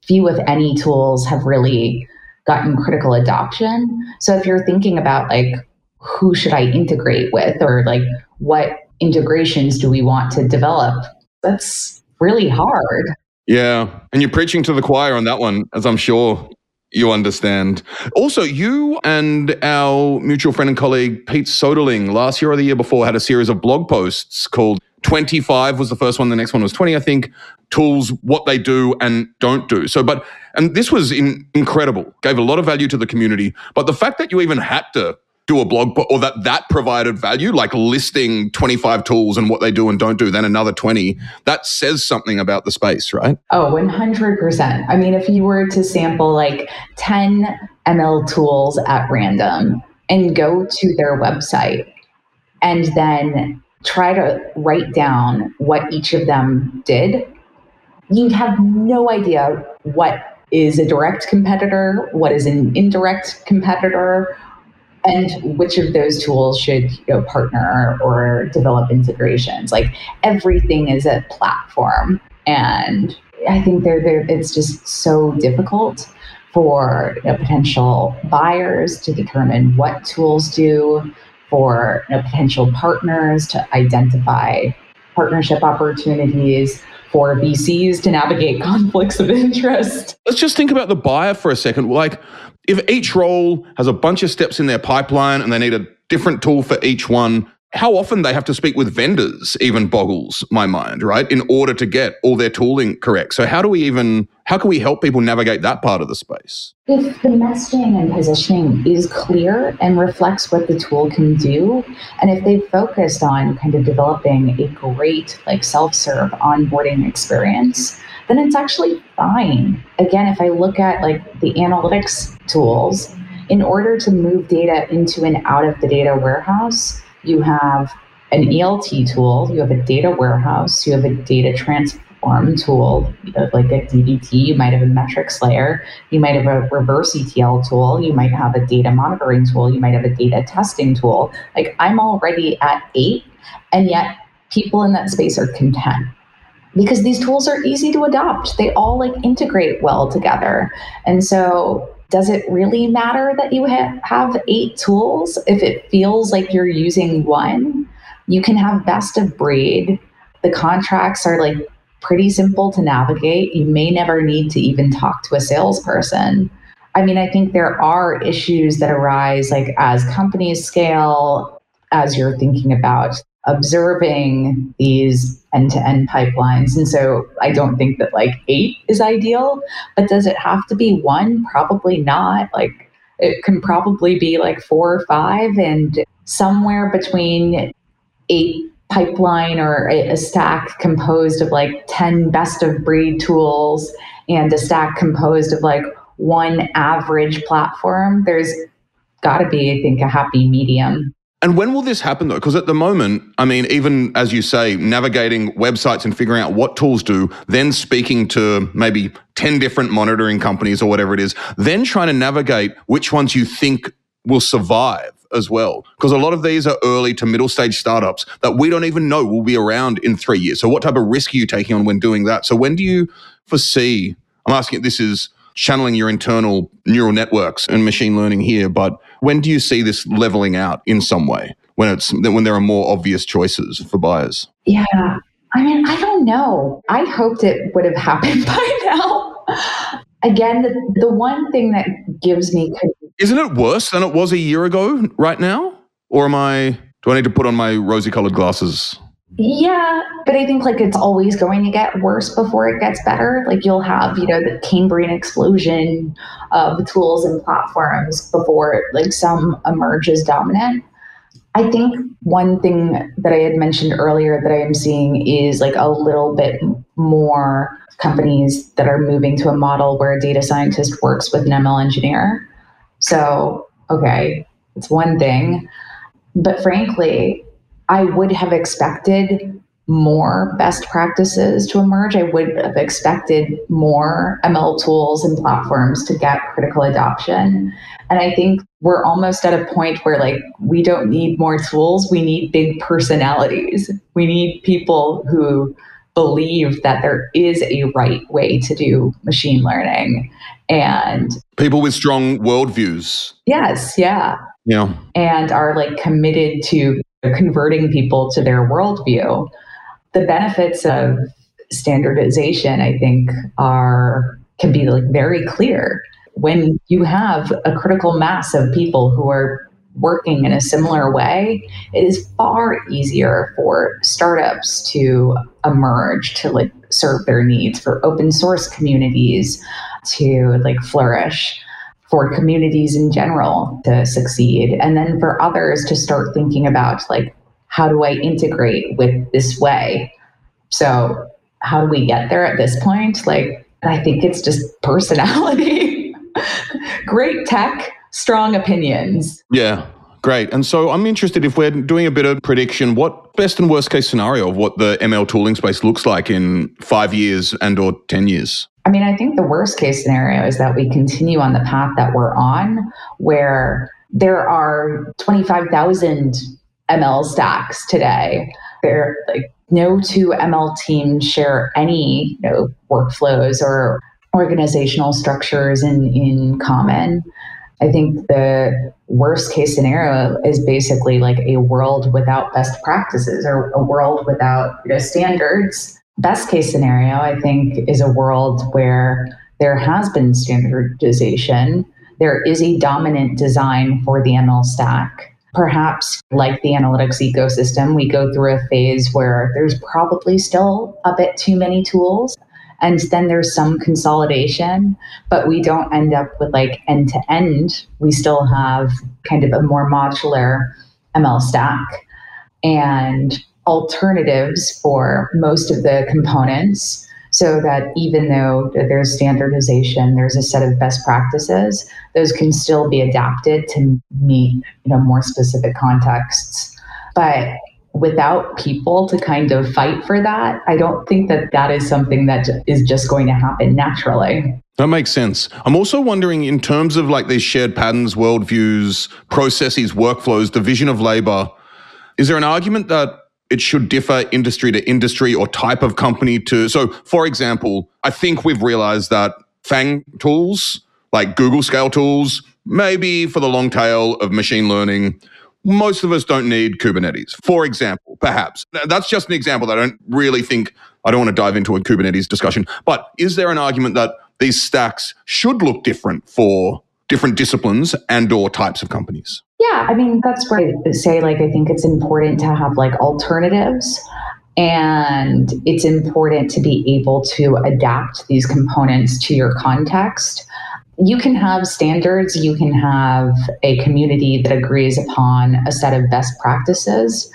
[SPEAKER 2] few, if any, tools have really gotten critical adoption. So if you're thinking about like who should I integrate with or like what integrations do we want to develop, that's really hard.
[SPEAKER 1] Yeah. And you're preaching to the choir on that one, as I'm sure you understand. Also, you and our mutual friend and colleague Pete Soderling last year or the year before had a series of blog posts called 25 was the first one. The next one was 20, I think. Tools, what they do and don't do. So, but, and this was in, incredible, gave a lot of value to the community. But the fact that you even had to do a blog post or that that provided value, like listing 25 tools and what they do and don't do, then another 20, that says something about the space, right?
[SPEAKER 2] Oh, 100%. I mean, if you were to sample like 10 ML tools at random and go to their website and then try to write down what each of them did, you'd have no idea what is a direct competitor, what is an indirect competitor, and which of those tools should you know, partner or develop integrations. Like everything is a platform, and I think they're, they're it's just so difficult for you know, potential buyers to determine what tools do, for you know, potential partners to identify partnership opportunities for VCs to navigate conflicts of interest.
[SPEAKER 1] Let's just think about the buyer for a second. Like, if each role has a bunch of steps in their pipeline and they need a different tool for each one, how often they have to speak with vendors even boggles my mind, right? In order to get all their tooling correct. So how do we even how can we help people navigate that part of the space?
[SPEAKER 2] If the messaging and positioning is clear and reflects what the tool can do, and if they've focused on kind of developing a great like self-serve onboarding experience, then it's actually fine. Again, if I look at like the analytics tools, in order to move data into and out of the data warehouse, you have an ELT tool, you have a data warehouse, you have a data transform tool, like a DBT, you might have a metrics layer, you might have a reverse ETL tool, you might have a data monitoring tool, you might have a data testing tool. Like I'm already at eight, and yet people in that space are content because these tools are easy to adopt. They all like integrate well together. And so does it really matter that you ha- have eight tools if it feels like you're using one? You can have best of breed. The contracts are like pretty simple to navigate. You may never need to even talk to a salesperson. I mean, I think there are issues that arise like as companies scale, as you're thinking about observing these end to end pipelines. And so I don't think that like eight is ideal, but does it have to be one? Probably not. Like it can probably be like four or five, and somewhere between eight pipeline or a, stack composed of like 10 best of breed tools and a stack composed of like one average platform, there's got to be, I think, a happy medium.
[SPEAKER 1] And when will this happen though? Because at the moment, I mean, even as you say, navigating websites and figuring out what tools do, then speaking to maybe 10 different monitoring companies or whatever it is, then trying to navigate which ones you think will survive as well. Because a lot of these are early to middle stage startups that we don't even know will be around in three years. So, what type of risk are you taking on when doing that? So, when do you foresee? I'm asking, this is channeling your internal neural networks and machine learning here, but when do you see this leveling out in some way when it's when there are more obvious choices for buyers?
[SPEAKER 2] Yeah. I mean, I don't know. I hoped it would have happened by now. Again, the, the one thing that gives me
[SPEAKER 1] Isn't it worse than it was a year ago right now? Or am I do I need to put on my rosy colored glasses?
[SPEAKER 2] Yeah, but I think like it's always going to get worse before it gets better. Like you'll have, you know, the Cambrian explosion of tools and platforms before like some emerge as dominant. I think one thing that I had mentioned earlier that I am seeing is like a little bit more companies that are moving to a model where a data scientist works with an ML engineer. So, okay, it's one thing. But frankly, I would have expected more best practices to emerge. I would have expected more ML tools and platforms to get critical adoption. And I think we're almost at a point where like we don't need more tools, we need big personalities. We need people who believe that there is a right way to do machine learning and
[SPEAKER 1] people with strong worldviews.
[SPEAKER 2] Yes, yeah.
[SPEAKER 1] Yeah.
[SPEAKER 2] And are like committed to converting people to their worldview. The benefits of standardization, I think, are can be like very clear when you have a critical mass of people who are working in a similar way, it is far easier for startups to emerge to like serve their needs for open source communities to like flourish for communities in general to succeed and then for others to start thinking about like how do i integrate with this way so how do we get there at this point like i think it's just personality great tech strong opinions
[SPEAKER 1] yeah Great. And so I'm interested if we're doing a bit of prediction, what best and worst case scenario of what the ML tooling space looks like in five years and or 10 years?
[SPEAKER 2] I mean, I think the worst case scenario is that we continue on the path that we're on, where there are 25,000 ML stacks today. There, like, no two ML teams share any you know, workflows or organizational structures in, in common. I think the worst case scenario is basically like a world without best practices or a world without you know, standards best case scenario, I think, is a world where there has been standardization. There is a dominant design for the ML stack. Perhaps, like the analytics ecosystem, we go through a phase where there's probably still a bit too many tools. And then there's some consolidation, but we don't end up with like end to end. We still have kind of a more modular ML stack. And alternatives for most of the components so that even though there's standardization there's a set of best practices those can still be adapted to meet you know more specific contexts but without people to kind of fight for that i don't think that that is something that is just going to happen naturally
[SPEAKER 1] that makes sense. I'm also wondering, in terms of like these shared patterns, worldviews, processes, workflows, division of labor, is there an argument that it should differ industry to industry or type of company to. So, for example, I think we've realized that FANG tools, like Google scale tools, maybe for the long tail of machine learning, most of us don't need Kubernetes. For example, perhaps. That's just an example that I don't really think, I don't want to dive into a Kubernetes discussion. But is there an argument that these stacks should look different for different disciplines and or types of companies?
[SPEAKER 2] Yeah, I mean, that's where I say, like, I think it's important to have like alternatives. And it's important to be able to adapt these components to your context. You can have standards, you can have a community that agrees upon a set of best practices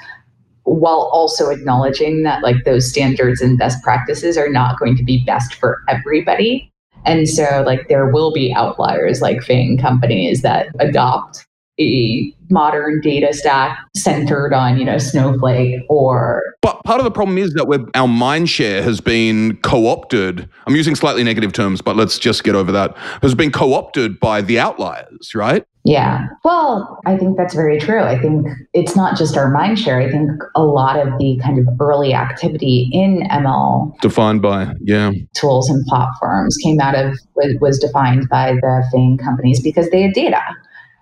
[SPEAKER 2] while also acknowledging that like those standards and best practices are not going to be best for everybody. And so like there will be outliers like FANG companies that adopt a modern data stack centered on, you know, Snowflake or
[SPEAKER 1] But part of the problem is that we're, our mind share has been co-opted. I'm using slightly negative terms, but let's just get over that. Has been co-opted by the outliers, right?
[SPEAKER 2] Yeah. Well, I think that's very true. I think it's not just our mind share. I think a lot of the kind of early activity in ML
[SPEAKER 1] defined by yeah
[SPEAKER 2] tools and platforms came out of was defined by the FANG companies because they had data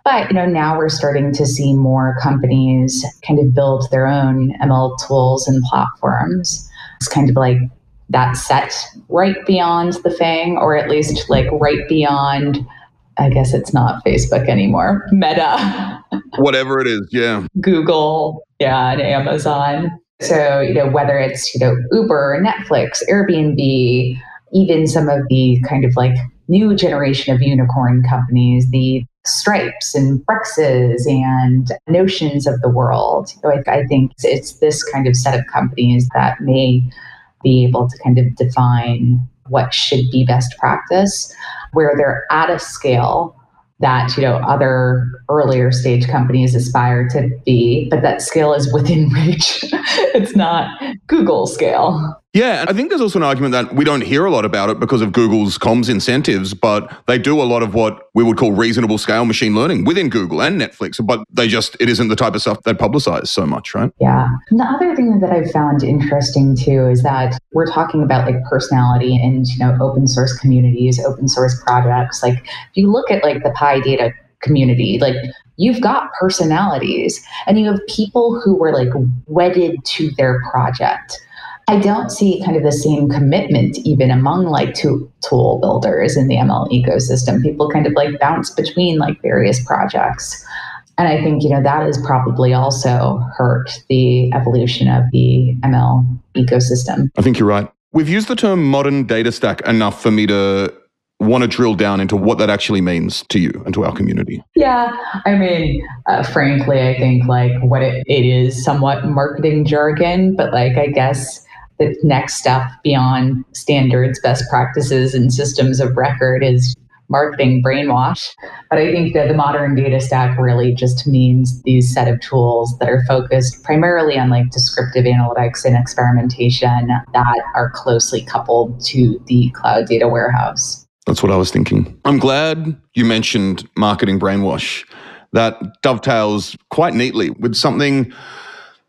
[SPEAKER 2] but you know, now we're starting to see more companies kind of build their own ML tools and platforms. It's kind of like that set right beyond the FANG, or at least like right beyond. I guess it's not Facebook anymore. Meta.
[SPEAKER 1] Whatever it is, yeah.
[SPEAKER 2] Google, yeah, and Amazon. So, you know, whether it's, you know, Uber, Netflix, Airbnb, even some of the kind of like new generation of unicorn companies, the Stripes and Brexes and Notions of the world. I, I think it's this kind of set of companies that may be able to kind of define what should be best practice, where they're at a scale that you know other earlier stage companies aspire to be but that scale is within reach it's not google scale
[SPEAKER 1] yeah, I think there's also an argument that we don't hear a lot about it because of Google's comms incentives, but they do a lot of what we would call reasonable scale machine learning within Google and Netflix, but they just, it isn't the type of stuff they publicize so much, right?
[SPEAKER 2] Yeah. And the other thing that I've found interesting too is that we're talking about like personality and, you know, open source communities, open source projects. Like if you look at like the PyData community, like you've got personalities and you have people who were like wedded to their project I don't see kind of the same commitment even among like tool builders in the ML ecosystem. People kind of like bounce between like various projects. And I think, you know, that has probably also hurt the evolution of the ML ecosystem.
[SPEAKER 1] I think you're right. We've used the term modern data stack enough for me to want to drill down into what that actually means to you and to our community.
[SPEAKER 2] Yeah, I mean, uh, frankly, I think like what it, it is somewhat marketing jargon, but like I guess the next step beyond standards, best practices, and systems of record is marketing brainwash. But I think that the modern data stack really just means these set of tools that are focused primarily on like descriptive analytics and experimentation that are closely coupled to the cloud data warehouse.
[SPEAKER 1] That's what I was thinking. I'm glad you mentioned marketing brainwash. That dovetails quite neatly with something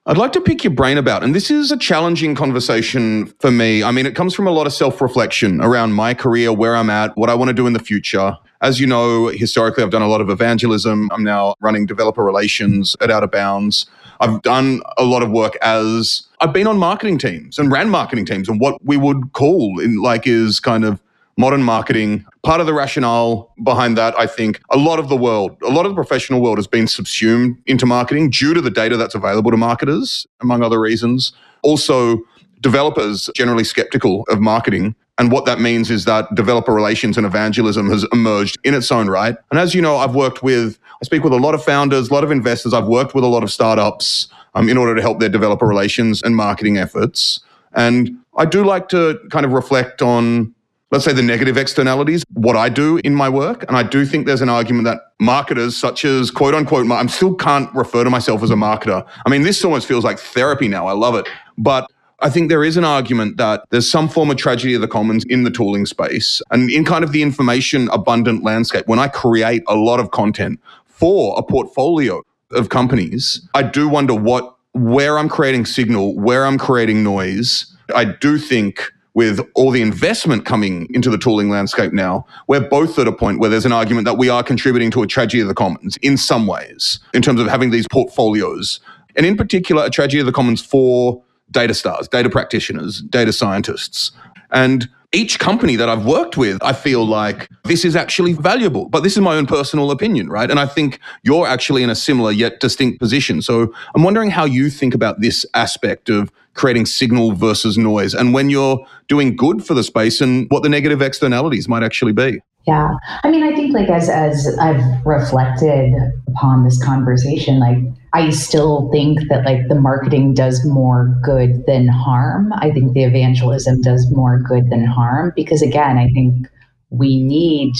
[SPEAKER 1] I'd like to pick your brain about, and this is a challenging conversation for me. I mean, it comes from a lot of self reflection around my career, where I'm at, what I want to do in the future. As you know, historically, I've done a lot of evangelism. I'm now running developer relations at Outerbounds. I've done a lot of work as I've been on marketing teams and ran marketing teams and what we would call in like is kind of modern marketing. Part of the rationale behind that, I think, a lot of the world, a lot of the professional world has been subsumed into marketing due to the data that's available to marketers, among other reasons. Also, developers generally skeptical of marketing. And what that means is that developer relations and evangelism has emerged in its own right. And as you know, I've worked with, I speak with a lot of founders, a lot of investors. I've worked with a lot of startups um, in order to help their developer relations and marketing efforts. And I do like to kind of reflect on let's say the negative externalities, what I do in my work. And I do think there's an argument that marketers, such as quote unquote, I still can't refer to myself as a marketer. I mean, this almost feels like therapy now. I love it. But I think there is an argument that there's some form of tragedy of the commons in the tooling space and in kind of the information abundant landscape. When I create a lot of content for a portfolio of companies, I do wonder what, where I'm creating signal, where I'm creating noise. I do think with all the investment coming into the tooling landscape now, we're both at a point where there's an argument that we are contributing to a tragedy of the commons in some ways, in terms of having these portfolios. And in particular, a tragedy of the commons for data stars, data practitioners, data scientists. And each company that I've worked with, I feel like this is actually valuable. But this is my own personal opinion, right? And I think you're actually in a similar yet distinct position. So I'm wondering how you think about this aspect of creating signal versus noise and when you're doing good for the space and what the negative externalities might actually be.
[SPEAKER 2] Yeah. I mean, I think like as as I've reflected upon this conversation, like I still think that like the marketing does more good than harm. I think the evangelism does more good than harm because again, I think we need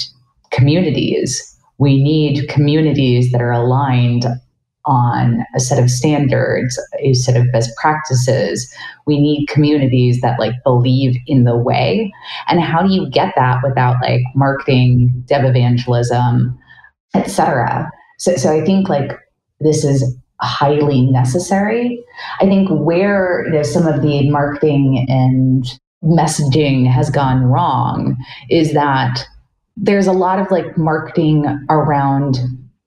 [SPEAKER 2] communities. We need communities that are aligned on a set of standards, a set of best practices. We need communities that like believe in the way. And how do you get that without like marketing, dev evangelism, etc. So, so I think like this is highly necessary. I think where you know, some of the marketing and messaging has gone wrong is that there's a lot of like marketing around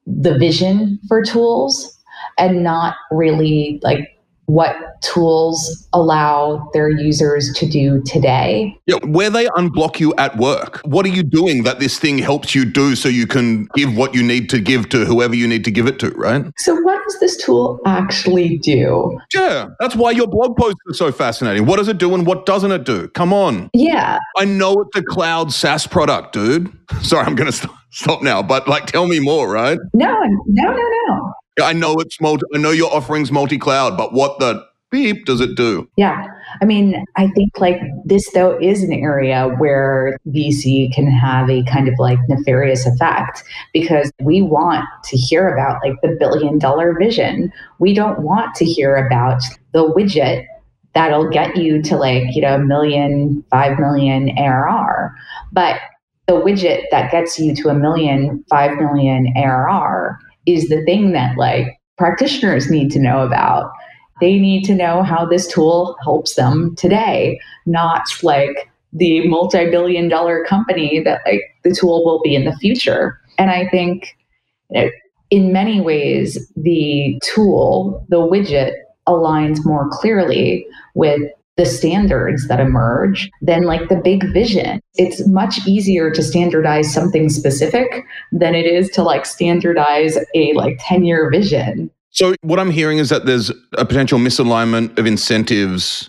[SPEAKER 2] the vision for tools and not really like what tools allow their users to do today.
[SPEAKER 1] Yeah, where they unblock you at work. What are you doing that this thing helps you do so you can give what you need to give to whoever you need to give it to, right?
[SPEAKER 2] So, what does this tool actually do?
[SPEAKER 1] Yeah, that's why your blog posts are so fascinating. What does it do and what doesn't it do? Come on.
[SPEAKER 2] Yeah.
[SPEAKER 1] I know it's a cloud SaaS product, dude. Sorry, I'm going to st- stop now, but like, tell me more, right?
[SPEAKER 2] No, no, no, no.
[SPEAKER 1] I know it's multi. I know your offering's multi-cloud, but what the beep does it do?
[SPEAKER 2] Yeah. I mean, I think like this though is an area where VC can have a kind of like nefarious effect because we want to hear about like the billion dollar vision. We don't want to hear about the widget that'll get you to like, you know, a million, five million ARR. But the widget that gets you to a million, five million ARR is the thing that like practitioners need to know about. They need to know how this tool helps them today, not like the multi-billion dollar company that like the tool will be in the future. And I think you know, in many ways the tool, the widget aligns more clearly with the standards that emerge than like the big vision. It's much easier to standardize something specific than it is to like standardize a like 10 year vision.
[SPEAKER 1] So, what I'm hearing is that there's a potential misalignment of incentives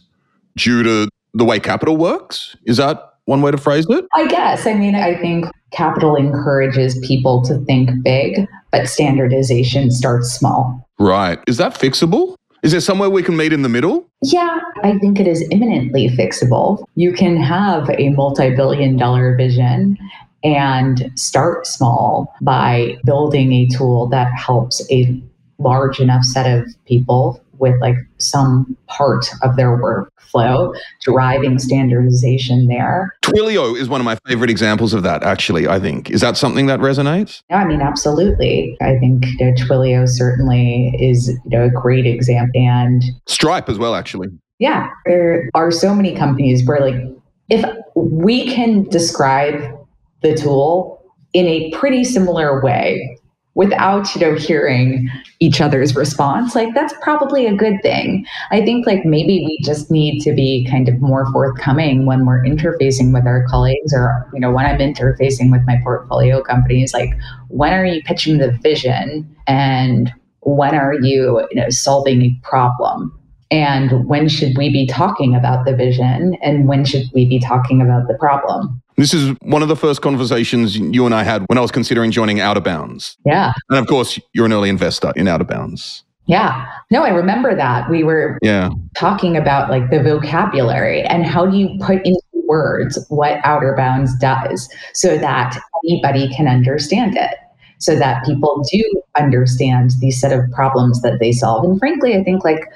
[SPEAKER 1] due to the way capital works. Is that one way to phrase it?
[SPEAKER 2] I guess. I mean, I think capital encourages people to think big, but standardization starts small.
[SPEAKER 1] Right. Is that fixable? Is there somewhere we can meet in the middle?
[SPEAKER 2] Yeah, I think it is imminently fixable. You can have a multi billion dollar vision and start small by building a tool that helps a large enough set of people with like some part of their workflow, driving standardization there.
[SPEAKER 1] Twilio is one of my favorite examples of that, actually, I think. Is that something that resonates?
[SPEAKER 2] Yeah, I mean, absolutely. I think you know, Twilio certainly is you know, a great example. And
[SPEAKER 1] Stripe as well, actually.
[SPEAKER 2] Yeah, there are so many companies where, like, if we can describe the tool in a pretty similar way without you know hearing each other's response like that's probably a good thing. I think like maybe we just need to be kind of more forthcoming when we're interfacing with our colleagues or you know when i'm interfacing with my portfolio companies like when are you pitching the vision and when are you, you know, solving a problem and when should we be talking about the vision and when should we be talking about the problem
[SPEAKER 1] this is one of the first conversations you and I had when I was considering joining Outerbounds.
[SPEAKER 2] Yeah.
[SPEAKER 1] And of course, you're an early investor in Outerbounds.
[SPEAKER 2] Yeah. No, I remember that. We were
[SPEAKER 1] yeah.
[SPEAKER 2] talking about like the vocabulary and how do you put into words what Outerbounds does so that anybody can understand it, so that people do understand these set of problems that they solve. And frankly, I think like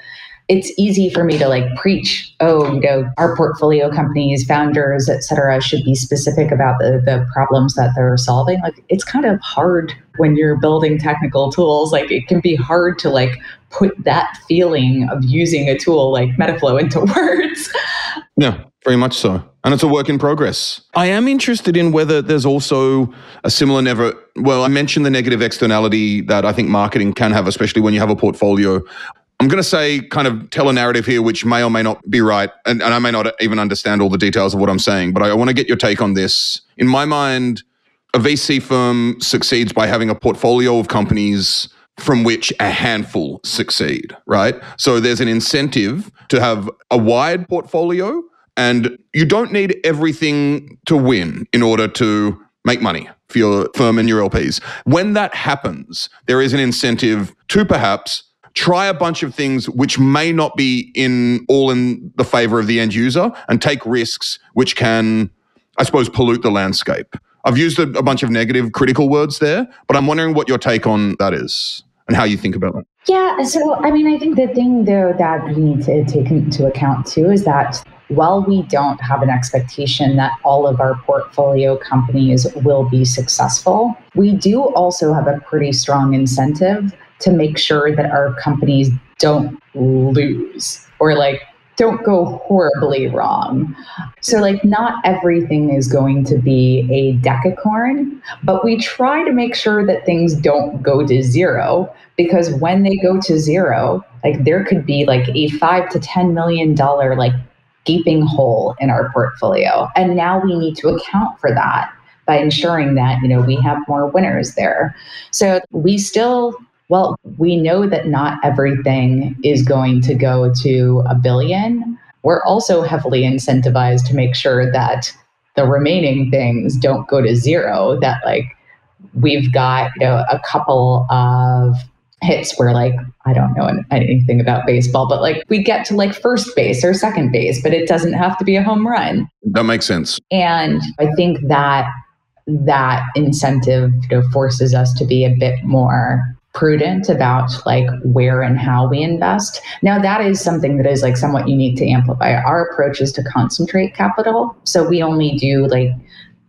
[SPEAKER 2] it's easy for me to like preach, oh, you know, our portfolio companies, founders, et cetera, should be specific about the, the problems that they're solving. Like it's kind of hard when you're building technical tools. Like it can be hard to like put that feeling of using a tool like Metaflow into words.
[SPEAKER 1] Yeah, very much so. And it's a work in progress. I am interested in whether there's also a similar never. Well, I mentioned the negative externality that I think marketing can have, especially when you have a portfolio. I'm going to say, kind of tell a narrative here, which may or may not be right. And, and I may not even understand all the details of what I'm saying, but I, I want to get your take on this. In my mind, a VC firm succeeds by having a portfolio of companies from which a handful succeed, right? So there's an incentive to have a wide portfolio, and you don't need everything to win in order to make money for your firm and your LPs. When that happens, there is an incentive to perhaps try a bunch of things which may not be in all in the favor of the end user and take risks which can i suppose pollute the landscape. I've used a, a, bunch of negative critical words there but i'm wondering what your take on that is and how you think about that
[SPEAKER 2] yeah so i mean i think the thing though that we need to take into account too is that while we don't have an expectation that all of our portfolio companies will be successful, we do also have a pretty strong incentive to make sure that our companies don't lose or like don't go horribly wrong. So, like, not everything is going to be a decacorn, but we try to make sure that things don't go to zero because when they go to zero, like, there could be like a five to $10 million, like, gaping hole in our portfolio. And now we need to account for that by ensuring that, you know, we have more winners there. So, we still well, we know that not everything is going to go to a billion. We're also heavily incentivized to make sure that the remaining things don't go to zero, that like we've got you know a couple of hits where like I don't know anything about baseball, but like we get to like first base or second base, but it doesn't have to be a home run.
[SPEAKER 1] That makes sense.
[SPEAKER 2] And I think that that incentive you know, forces us to be a bit more prudent about like where and how we invest. Now that is something that is like somewhat unique to Amplify. Our approach is to concentrate capital. So we only do like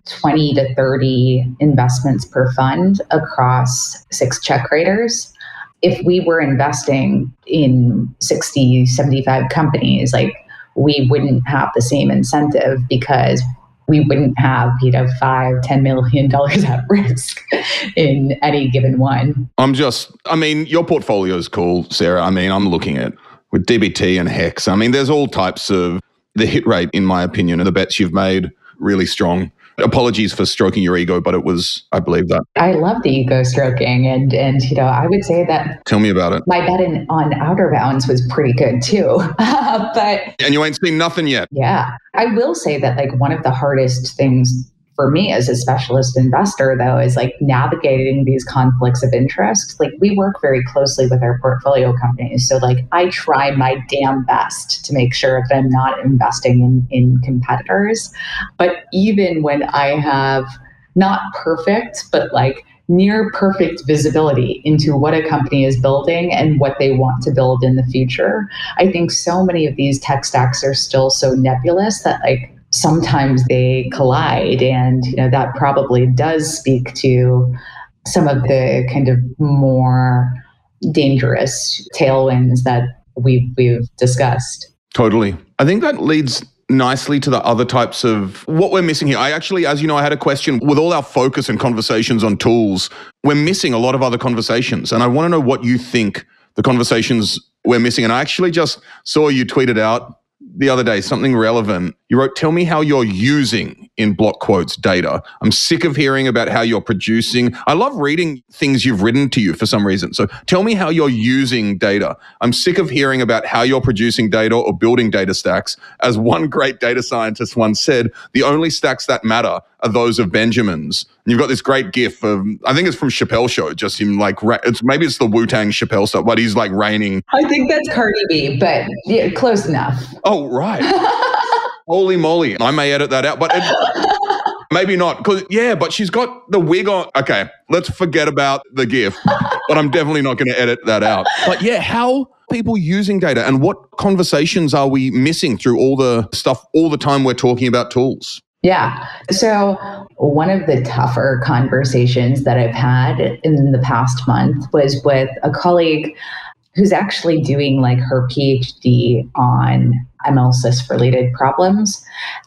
[SPEAKER 2] 20 to 30 investments per fund across six check writers. If we were investing in 60, 75 companies, like we wouldn't have the same incentive because we wouldn't have you know five ten million dollars at risk in any given one
[SPEAKER 1] i'm just i mean your portfolio is cool sarah. I mean i'm looking at with dbt and hex i mean there's all types of the hit rate in my opinion and the bets you've made really strong apologies for stroking your ego, but it was, I believe that.
[SPEAKER 2] I love the ego stroking. And, and you know, I would say that.
[SPEAKER 1] Tell me about it.
[SPEAKER 2] My bet in, on Outerbounds was pretty good too. but.
[SPEAKER 1] And you ain't seen nothing yet.
[SPEAKER 2] Yeah. I will say that, like, one of the hardest things for me as a specialist investor though is like navigating these conflicts of interest like we work very closely with our portfolio companies so like i try my damn best to make sure that i'm not investing in in competitors but even when i have not perfect but like near perfect visibility into what a company is building and what they want to build in the future. I think so many of these tech stacks are still so nebulous that like sometimes they collide and you know that probably does speak to some of the kind of more dangerous tailwinds that we've we've discussed
[SPEAKER 1] totally i think that leads nicely to the other types of what we're missing here. I actually, as you know, I had a question with all our focus and conversations on tools, we're missing a lot of other conversations. And I want to know what you think the conversations we're missing. And I actually just saw you tweeted out the other day, something relevant. You wrote, Tell me how you're using in block quotes data. I'm sick of hearing about how you're producing. I love reading things you've written to you for some reason. So tell me how you're using data. I'm sick of hearing about how you're producing data or building data stacks. As one great data scientist once said, the only stacks that matter are those of Benjamins. And you've got this great gif of, I think it's from Chappelle Show, just him like, it's maybe it's the Wu Tang Chappelle stuff, but he's like raining.
[SPEAKER 2] I think that's Cardi B, but yeah, close enough.
[SPEAKER 1] Oh, right. Holy moly. I may edit that out, but it, maybe not. Because, yeah, but she's got the wig on. Okay, let's forget about the gif, but I'm definitely not going to edit that out. But yeah, how people using data and what conversations are we missing through all the stuff all the time we're talking about tools?
[SPEAKER 2] Yeah. So, one of the tougher conversations that I've had in the past month was with a colleague who's actually doing like her PhD on ML MLSys related problems.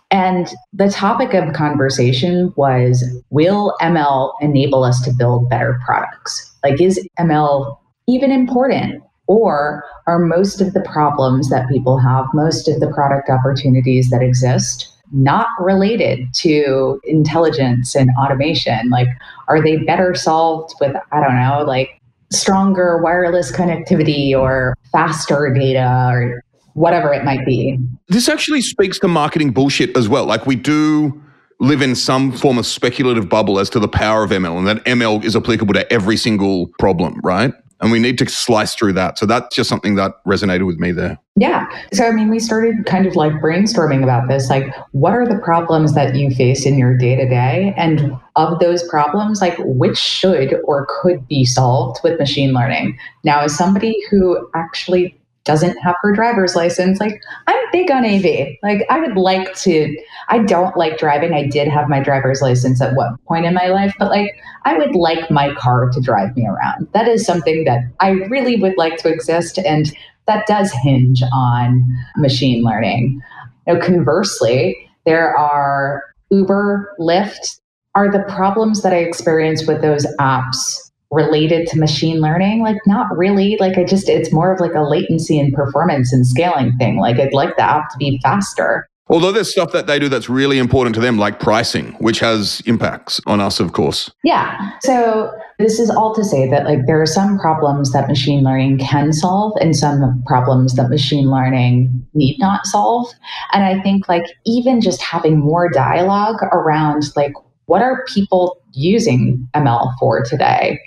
[SPEAKER 2] And the topic of conversation was Will ML enable us to build better products? Like, is ML even important? Or are most of the problems that people have, most of the product opportunities that exist, not related to intelligence and automation? Like, are they better solved with, I don't know, like stronger wireless connectivity or faster data or whatever it might be?
[SPEAKER 1] This actually speaks to marketing bullshit as well. Like, we do live in some form of speculative bubble as to the power of ML and that ML is applicable to every single problem, right? And we need to slice through that. So that's just something that resonated with me there.
[SPEAKER 2] Yeah. So, I mean, we started kind of like brainstorming about this. Like, what are the problems that you face in your day to day? And of those problems, like, which should or could be solved with machine learning? Now, as somebody who actually doesn't have her driver's license. Like, I'm big on AV. Like, I would like to, I don't like driving. I did have my driver's license at one point in my life, but like, I would like my car to drive me around. That is something that I really would like to exist. And that does hinge on machine learning. Now, conversely, there are Uber, Lyft. Are the problems that I experience with those apps related to machine learning? Like, not really. Like, I just, it's more of like a latency and performance and scaling thing. Like, I'd like the app to be faster.
[SPEAKER 1] Although there's stuff that they do that's really important to them, like pricing, which has impacts on us, of course.
[SPEAKER 2] Yeah. So this is all to say that like there are some problems that machine learning can solve and some problems that machine learning need not solve. And I think like even just having more dialogue around like what are people using ML for today?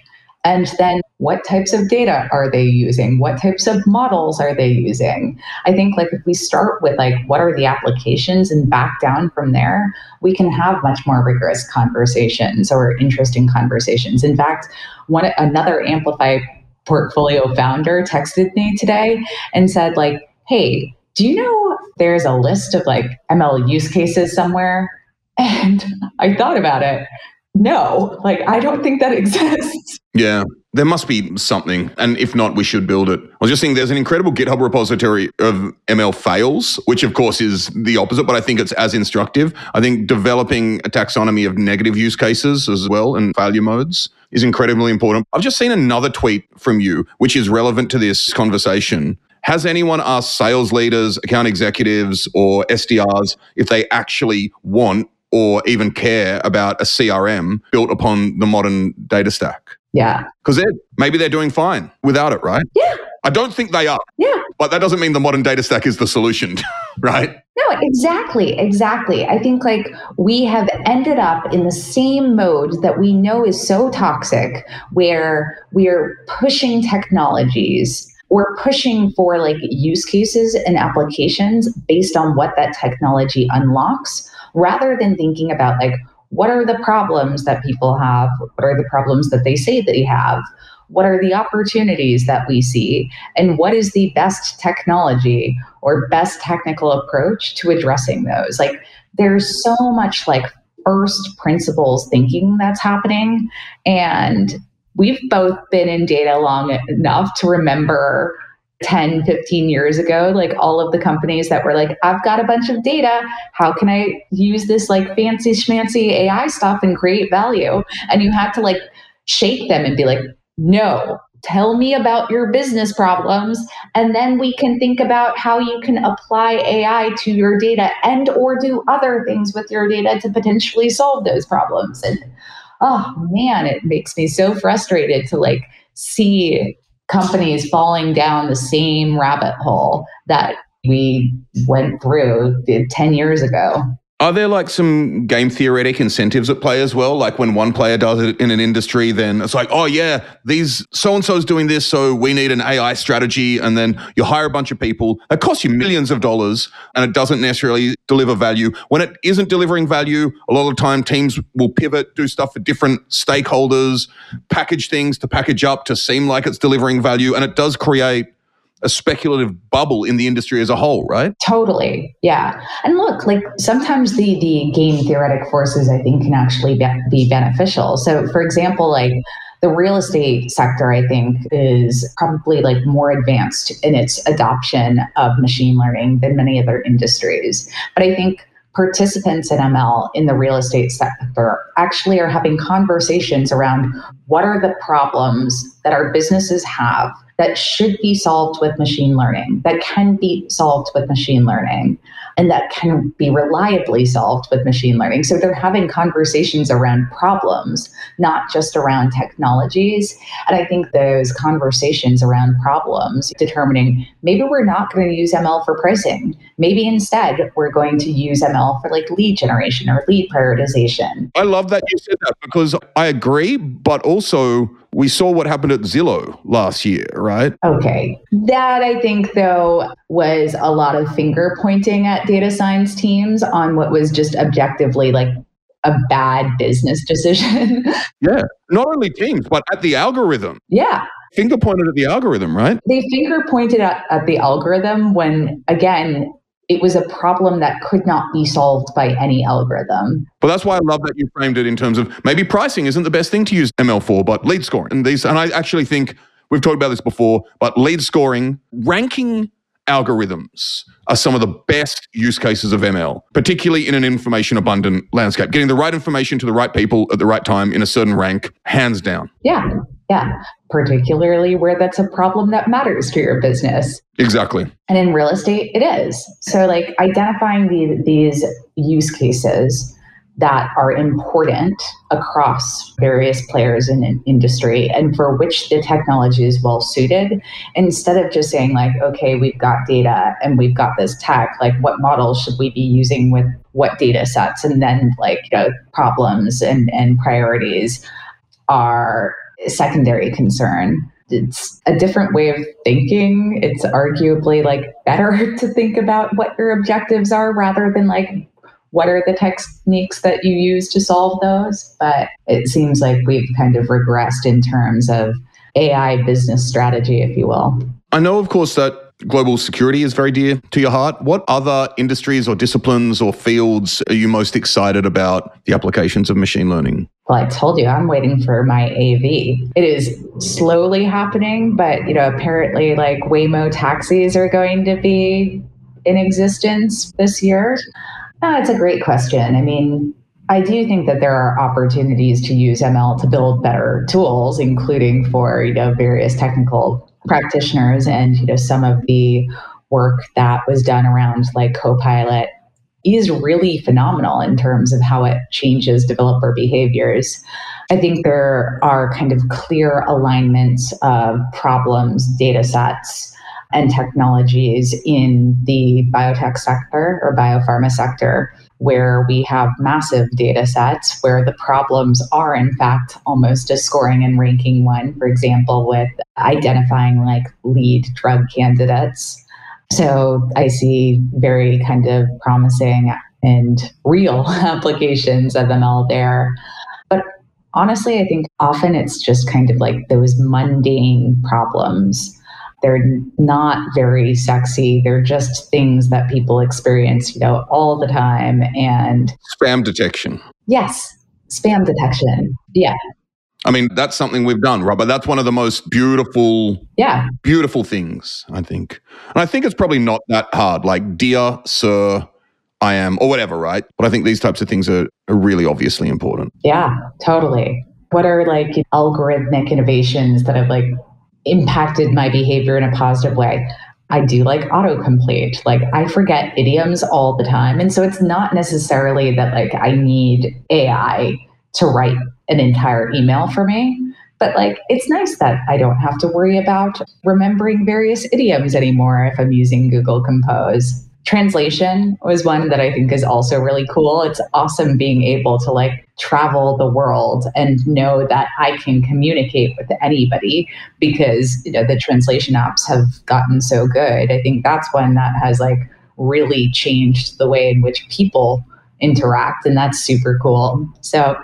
[SPEAKER 2] And then what types of data are they using? What types of models are they using? I think like if we start with like what are the applications and back down from there, we can have much more rigorous conversations or interesting conversations. In fact, one another Amplify portfolio founder texted me today and said like, "Hey, do you know there's a list of like ML use cases somewhere?" And I thought about it no, like I don't think that exists.
[SPEAKER 1] Yeah, there must be something. And if not, we should build it. I was just saying there's an incredible GitHub repository of ML fails, which of course is the opposite, but I think it's as instructive. I think developing a taxonomy of negative use cases as well and failure modes is incredibly important. I've just seen another tweet from you, which is relevant to this conversation. Has anyone asked sales leaders, account executives, or SDRs if they actually want or even care about a CRM built upon the modern data stack.
[SPEAKER 2] Yeah.
[SPEAKER 1] Because they're maybe they're doing fine without it, right?
[SPEAKER 2] Yeah.
[SPEAKER 1] I don't think they are.
[SPEAKER 2] Yeah.
[SPEAKER 1] But that doesn't mean the modern data stack is the solution, right?
[SPEAKER 2] No, exactly. Exactly. I think like we have ended up in the same mode that we know is so toxic where we are pushing technologies we're pushing for like use cases and applications based on what that technology unlocks rather than thinking about like what are the problems that people have? What are the problems that they say they have? What are the opportunities that we see? And what is the best technology or best technical approach to addressing those? Like there's so much like first principles thinking that's happening and we've both been in data long enough to remember 10, 15 years ago, like all of the companies that were like, I've got a bunch of data. How can I use this like fancy schmancy AI stuff and create value? And you had to like shake them and be like, no, tell me about your business problems and then we can think about how you can apply ai to your data and or do other things with your data to potentially solve those problems and oh man it makes me so frustrated to like see companies falling down the same rabbit hole that we went through uh, 10 years ago.
[SPEAKER 1] Are there like some game theoretic incentives at play as well? Like when one player does it in an industry, then it's like, oh yeah, these so and so's doing this, so we need an AI strategy, and then you hire a bunch of people. It costs you millions of dollars, and it doesn't necessarily deliver value. When it isn't delivering value, a lot of time teams will pivot, do stuff for different stakeholders, package things to package up to seem like it's delivering value, and it does create a speculative bubble in the industry as a whole, right?
[SPEAKER 2] Totally. Yeah. And look, like sometimes the the game theoretic forces I think can actually be, be beneficial. So for example, like the real estate sector I think is probably like more advanced in its adoption of machine learning than many other industries. But I think participants in ML in the real estate sector actually are having conversations around what are the problems that our businesses have that should be solved with machine learning, that can be solved with machine learning, and that can be reliably solved with machine learning. So they're having conversations around problems, not just around technologies. And I think those conversations around problems, determining maybe we're not going to use ML for pricing, maybe instead we're going to use ML for like lead generation or lead prioritization.
[SPEAKER 1] I love that you said that because I agree, but also we saw what happened at Zillow last year, right?
[SPEAKER 2] Okay. That I think, though, was a lot of finger pointing at data science teams on what was just objectively like a bad business decision.
[SPEAKER 1] yeah. Not only teams, but at the algorithm.
[SPEAKER 2] Yeah.
[SPEAKER 1] Finger pointed at the algorithm, right?
[SPEAKER 2] They finger pointed at, at the algorithm when, again, it was a problem that could not be solved by any algorithm.
[SPEAKER 1] But that's why I love that you framed it in terms of maybe pricing isn't the best thing to use ML for, but lead scoring and these. And I actually think we've talked about this before, but lead scoring, ranking algorithms are some of the best use cases of ML, particularly in an information abundant landscape. Getting the right information to the right people at the right time in a certain rank, hands down.
[SPEAKER 2] Yeah. Yeah. Particularly where that's a problem that matters to your business.
[SPEAKER 1] Exactly.
[SPEAKER 2] And in real estate, it is. So, like identifying the, these use cases that are important across various players in an industry and for which the technology is well suited instead of just saying like okay we've got data and we've got this tech like what models should we be using with what data sets and then like you know, problems and, and priorities are secondary concern it's a different way of thinking. It's arguably like better to think about what your objectives are rather than like what are the techniques that you use to solve those? But it seems like we've kind of regressed in terms of AI business strategy, if you will.
[SPEAKER 1] I know, of course, that global security is very dear to your heart. What other industries or disciplines or fields are you most excited about the applications of machine learning?
[SPEAKER 2] Well, I told you I'm waiting for my AV. It is slowly happening, but you know, apparently like Waymo taxis are going to be in existence this year. Oh, it's a great question. I mean, I do think that there are opportunities to use ML to build better tools, including for you know various technical practitioners, and you know some of the work that was done around like Copilot is really phenomenal in terms of how it changes developer behaviors. I think there are kind of clear alignments of problems, data sets, and technologies in the biotech sector or biopharma sector where we have massive data sets where the problems are in fact almost a scoring and ranking one for example with identifying like lead drug candidates so i see very kind of promising and real applications of ml there but honestly i think often it's just kind of like those mundane problems they're not very sexy. They're just things that people experience, you know, all the time. And
[SPEAKER 1] spam detection.
[SPEAKER 2] Yes, spam detection. Yeah.
[SPEAKER 1] I mean, that's something we've done? But that's one of the most beautiful,
[SPEAKER 2] yeah,
[SPEAKER 1] beautiful things, I think. And I think it's probably not that hard. Like, dear sir, I am, or whatever, right? But I think these types of things are, are really obviously important.
[SPEAKER 2] Yeah, totally. What are like algorithmic innovations that have like impacted my behavior in a positive way. I do like autocomplete. Like I forget idioms all the time. And so it's not necessarily that like I need AI to write an entire email for me. But like it's nice that I don't have to worry about remembering various idioms anymore if I'm using Google Compose translation was one that I think is also really cool. It's awesome being able to like travel the world and know that I can communicate with anybody because you know the translation apps have gotten so good. I think that's one that has like really changed the way in which people interact and that's super cool. So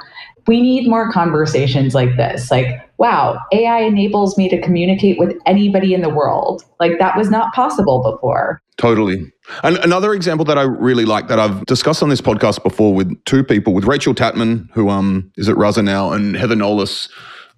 [SPEAKER 2] we need more conversations like this. Like wow, AI enables me to communicate with anybody in the world. Like that was not possible before.
[SPEAKER 1] Totally. And another example that I really like that I've discussed on this podcast before with two people, with Rachel Tatman, who um, is at Rasa now, and Heather Nolis,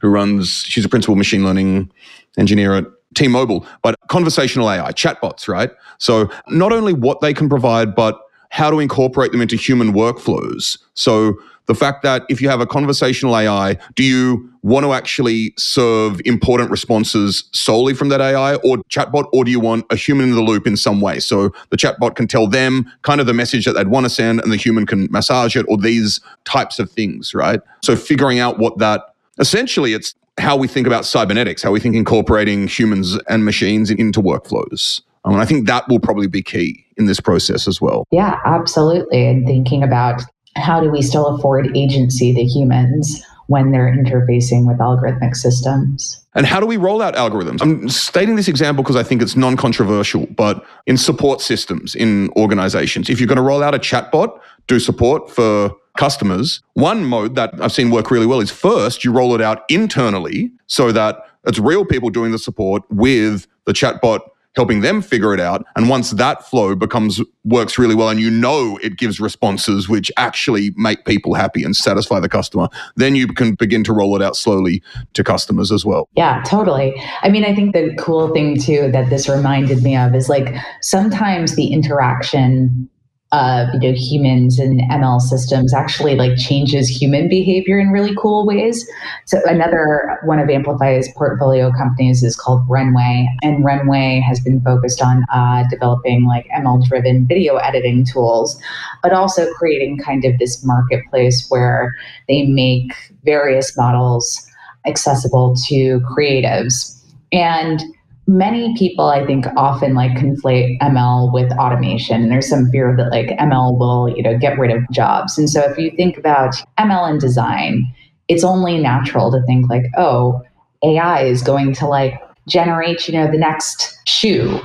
[SPEAKER 1] who runs, she's a principal machine learning engineer at T-Mobile, but conversational AI, chatbots, right? So not only what they can provide, but how to incorporate them into human workflows. So the fact that if you have a conversational AI, do you want to actually serve important responses solely from that AI or chatbot, or do you want a human in the loop in some way? So the chatbot can tell them kind of the message that they'd want to send and the human can massage it or these types of things, right? So figuring out what that essentially it's how we think about cybernetics, how we think incorporating humans and machines into workflows. Um, and I think that will probably be key in this process as well.
[SPEAKER 2] Yeah, absolutely. And thinking about how do we still afford agency to humans when they're interfacing with algorithmic systems?
[SPEAKER 1] And how do we roll out algorithms? I'm stating this example because I think it's non controversial, but in support systems, in organizations, if you're going to roll out a chatbot, do support for customers, one mode that I've seen work really well is first you roll it out internally so that it's real people doing the support with the chatbot helping them figure it out. And once that flow becomes works really well and you know it gives responses which actually make people happy and satisfy the customer, then you can begin to roll it out slowly to customers as well.
[SPEAKER 2] Yeah, totally. I mean, I think the cool thing too that this reminded me of is like sometimes the interaction of you know humans and ML systems actually like changes human behavior in really cool ways. So another one of Amplify's portfolio companies is called Runway, and Runway has been focused on uh, developing like ML-driven video editing tools, but also creating kind of this marketplace where they make various models accessible to creatives and many people i think often like conflate ml with automation there's some fear that like ml will you know get rid of jobs. And so if you think about ml and design it's only natural to think like oh ai is going to like generate you know the next shoe.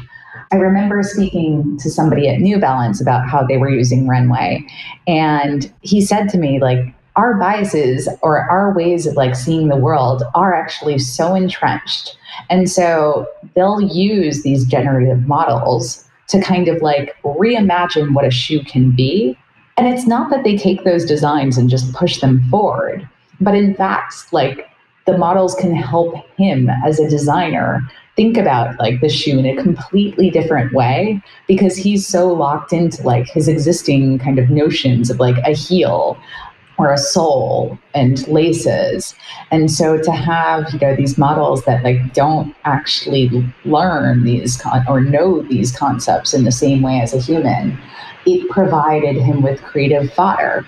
[SPEAKER 2] I remember speaking to somebody at new balance about how they were using runway and he said to me like our biases or our ways of like seeing the world are actually so entrenched and so they'll use these generative models to kind of like reimagine what a shoe can be. And it's not that they take those designs and just push them forward, but in fact, like the models can help him as a designer think about like the shoe in a completely different way because he's so locked into like his existing kind of notions of like a heel or a sole and laces. And so to have you know these models that like don't actually learn these con- or know these concepts in the same way as a human it provided him with creative fodder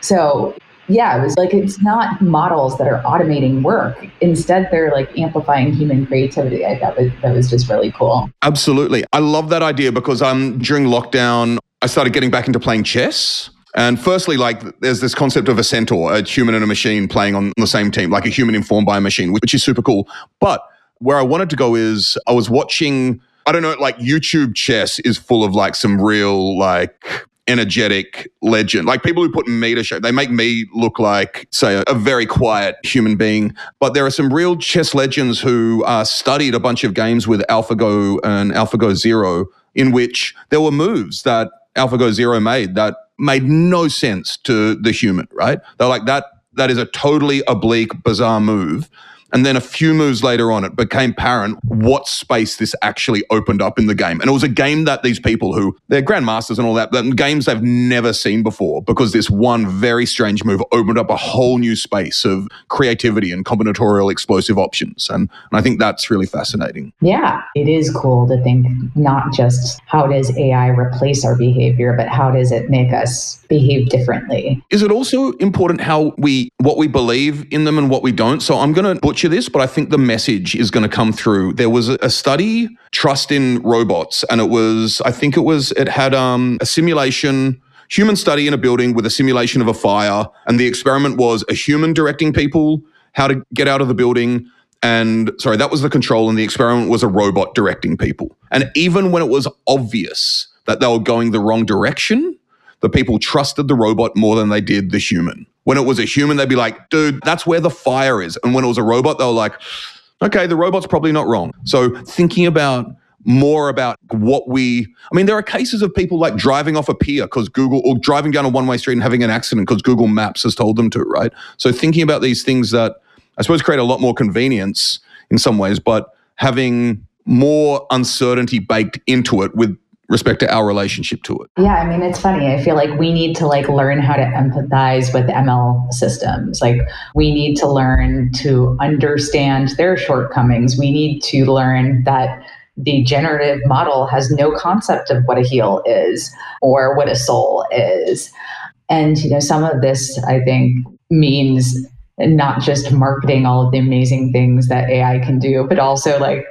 [SPEAKER 2] so yeah it was like it's not models that are automating work. Instead they're like amplifying human creativity. I thought that, that was just really cool.
[SPEAKER 1] Absolutely. I love that idea because um during lockdown i started getting back into playing chess and firstly, like there's this concept of a centaur, a human and a machine playing on the same team, like a human informed by a machine, which is super cool. But where I wanted to go is I was watching, I don't know, like YouTube chess is full of like some real like energetic legend. Like people who put me to show, they make me look like, say, a, a, very quiet human being. But there are some real chess legends who uh, studied a bunch of games with AlphaGo and AlphaGo Zero, in which there were moves that AlphaGo Zero made that made no sense to the human, right? They're like, that that is a totally oblique, bizarre move. And then a few moves later on, it became apparent what space this actually opened up in the game. And it was a game that these people who, they're grandmasters and all that, but games they've never seen before because this one very strange move opened up a whole new space of creativity and combinatorial explosive options. And, and I think that's really fascinating.
[SPEAKER 2] Yeah, it is cool to think not just how does AI replace our behavior, but how does it make us behave differently?
[SPEAKER 1] Is it also important how we, what we believe in them and what we don't? So I'm going to butcher this, but I think the message is going to come through. There was a study, Trust in Robots, and it was, I think it was, it had um, a simulation human study in a building with a simulation of a fire. And the experiment was a human directing people how to get out of the building. And sorry, that was the control. And the experiment was a robot directing people. And even when it was obvious that they were going the wrong direction, the people trusted the robot more than they did the human. When it was a human, they'd be like, dude, that's where the fire is. And when it was a robot, they were like, okay, the robot's probably not wrong. So thinking about more about what we I mean there are cases of people like driving off a pier because Google or driving down a one-way street and having an accident because Google Maps has told them to, right? So thinking about these things that I suppose create a lot more convenience in some ways, but having more uncertainty baked into it with respect to our relationship to it.
[SPEAKER 2] Yeah, I mean it's funny. I feel like we need to like learn how to empathize with ML systems. Like we need to learn to understand their shortcomings. We need to learn that the generative model has no concept of what a heel is or what a sole is. And you know some of this I think means not just marketing all of the amazing things that AI can do, but also like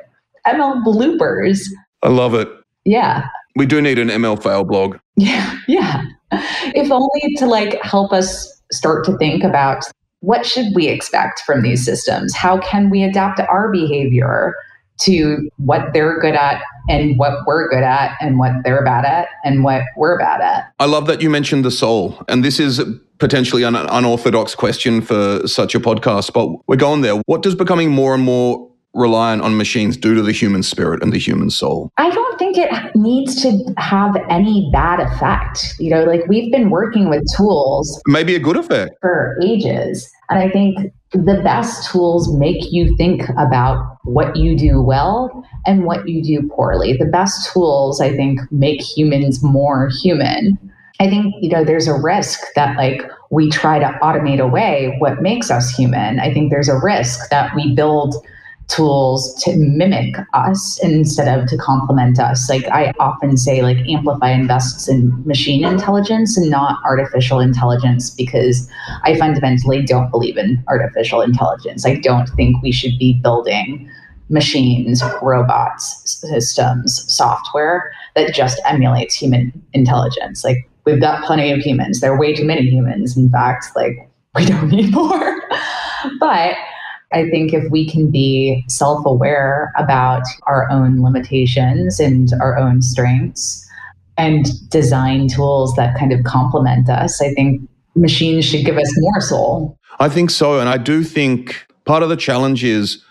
[SPEAKER 2] ML bloopers.
[SPEAKER 1] I love it.
[SPEAKER 2] Yeah.
[SPEAKER 1] We do need an ML fail blog.
[SPEAKER 2] Yeah, yeah. If only to like help us start to think about what should we expect from these systems? How can we adapt our behavior to what they're good at and what we're good at and what they're bad at and what we're bad at?
[SPEAKER 1] I love that you mentioned the soul. And this is potentially an unorthodox question for such a podcast, but we're going there. What does becoming more and more reliant on machines do to the human spirit and the human soul?
[SPEAKER 2] I don't think it needs to have any bad effect. You know, like we've been working with tools.
[SPEAKER 1] Maybe a good effect.
[SPEAKER 2] For ages. And I think the best tools make you think about what you do well and what you do poorly. The best tools, I think, make humans more human. I think, you know, there's a risk that like we try to automate away what makes us human. I think there's a risk that we build tools to mimic us instead of to complement us. Like I often say, like Amplify invests in machine intelligence and not artificial intelligence because I fundamentally don't believe in artificial intelligence. I don't think we should be building machines, robots, systems, software that just emulates human intelligence. Like we've got plenty of humans. There are way too many humans. In fact, like we don't need more. but I think if we can be self aware about our own limitations and our own strengths and design tools that kind of complement us, I think machines should give us more soul.
[SPEAKER 1] I think so. And I do think part of the challenge is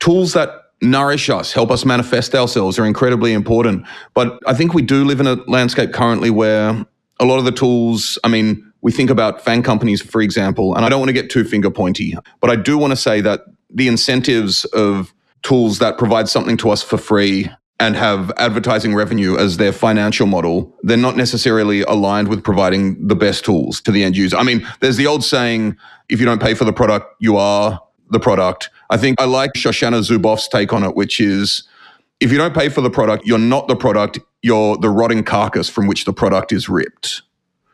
[SPEAKER 1] tools that nourish us, help us manifest ourselves are incredibly important. But I think we do live in a landscape currently where a lot of the tools, I mean, we think about FAANG companies, for example, and I don't want to get too finger pointy, but I do want to say that the incentives of tools that provide something to us for free and have advertising revenue as their financial model, they're not necessarily aligned with providing the best tools to the end user. I mean, there's the old saying, if you don't pay for the product, you are the product. I think I like Shoshana Zuboff's take on it, which is if you don't pay for the product, you're not the product, you're the rotting carcass from which the product is ripped.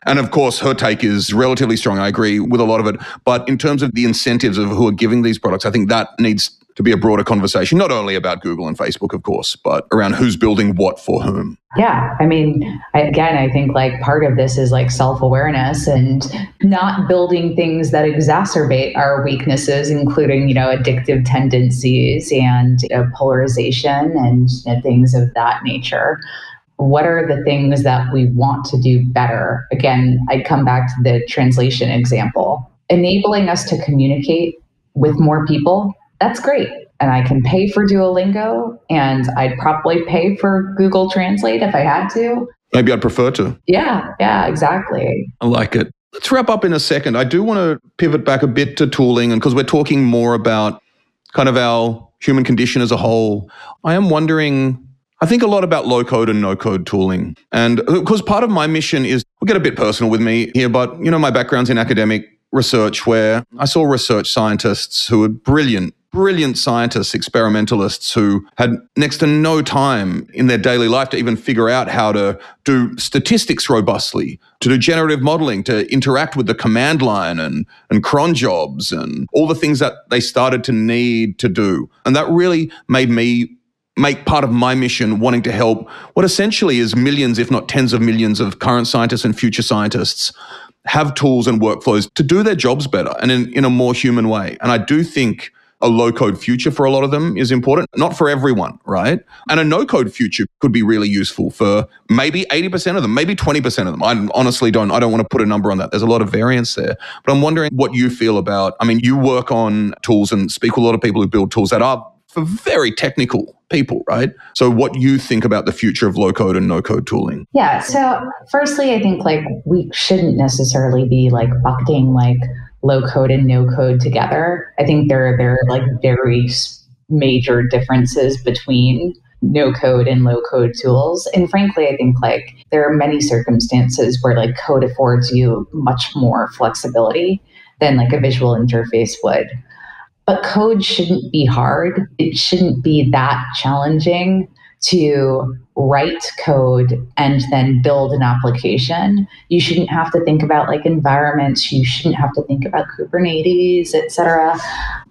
[SPEAKER 1] And of course, her take is relatively strong. I agree with a lot of it. But in terms of the incentives of who are giving these products, I think that needs to be a broader conversation, not only about Google and Facebook, of course, but around who's building what for whom.
[SPEAKER 2] Yeah. I mean, again, I think like part of this is like self awareness and not building things that exacerbate our weaknesses, including, you know, addictive tendencies and you know, polarization and you know, things of that nature what are the things that we want to do better? Again, I'd come back to the translation example. Enabling us to communicate with more people, that's great. And I can pay for Duolingo and I'd probably pay for Google Translate if I had to.
[SPEAKER 1] Maybe I'd prefer to.
[SPEAKER 2] Yeah, yeah, exactly.
[SPEAKER 1] I like it. Let's wrap up in a second. I do want to pivot back a bit to tooling and because we're talking more about kind of our human condition as a whole. I am wondering I think a lot about low code and no code tooling. And because part of my mission is, we'll get a bit personal with me here, but you know, my background's in academic research where I saw research scientists who were brilliant, brilliant scientists, experimentalists who had next to no time in their daily life to even figure out how to do statistics robustly, to do generative modeling, to interact with the command line and, and cron jobs and all the things that they started to need to do. And that really made me make part of my mission wanting to help what essentially is millions, if not tens of millions, of current scientists and future scientists have tools and workflows to do their jobs better and in, in a more human way. And I do think a low code future for a lot of them is important, not for everyone, right? And a no code future could be really useful for maybe 80% of them, maybe 20% of them. I honestly don't, I don't want to put a number on that. There's a lot of variance there. But I'm wondering what you feel about, I mean, you work on tools and speak with a lot of people who build tools that are for very technical people, right? So, what you think about the future of low code and no code tooling?
[SPEAKER 2] Yeah. So, firstly, I think like we shouldn't necessarily be like bucketing like low code and no code together. I think there, there are like very major differences between no code and low code tools. And frankly, I think like there are many circumstances where like code affords you much more flexibility than like a visual interface would. But code shouldn't be hard. It shouldn't be that challenging to write code and then build an application. You shouldn't have to think about like environments. You shouldn't have to think about Kubernetes, etc.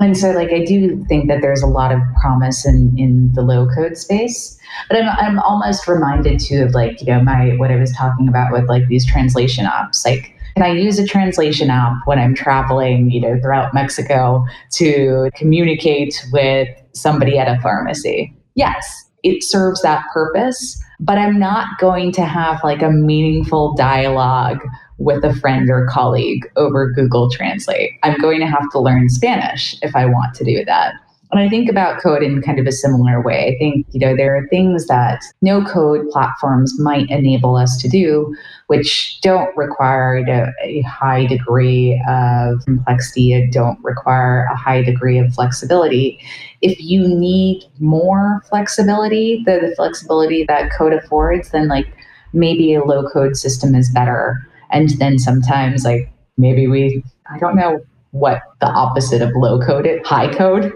[SPEAKER 2] And so like I do think that there's a lot of promise in in the low code space. But I'm I'm almost reminded too of like, you know, my what I was talking about with like these translation apps. Like can I use a translation app when I'm traveling, you know, throughout Mexico to communicate with somebody at a pharmacy? Yes, it serves that purpose, but I'm not going to have like a meaningful dialogue with a friend or colleague over Google Translate. I'm going to have to learn Spanish if I want to do that. And I think about code in kind of a similar way. I think, you know, there are things that no code platforms might enable us to do, which don't require a, a high degree of complexity and don't require a high degree of flexibility. If you need more flexibility, the, the flexibility that code affords, then like maybe a low code system is better. And then sometimes like maybe we, I don't know what the opposite of low code is, high code,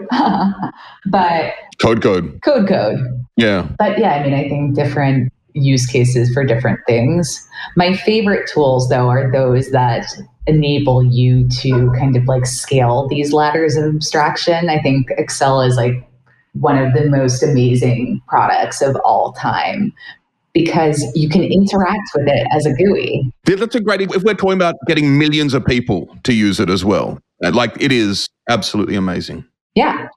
[SPEAKER 2] but
[SPEAKER 1] code code.
[SPEAKER 2] Code code.
[SPEAKER 1] Yeah.
[SPEAKER 2] But yeah, I mean, I think different use cases for different things. My favorite tools though are those that enable you to kind of like scale these ladders of abstraction. I think Excel is like one of the most amazing products of all time because you can interact with it as a GUI.
[SPEAKER 1] That's a great, if we're talking about getting millions of people to use it as well, like it is absolutely amazing.
[SPEAKER 2] Yeah.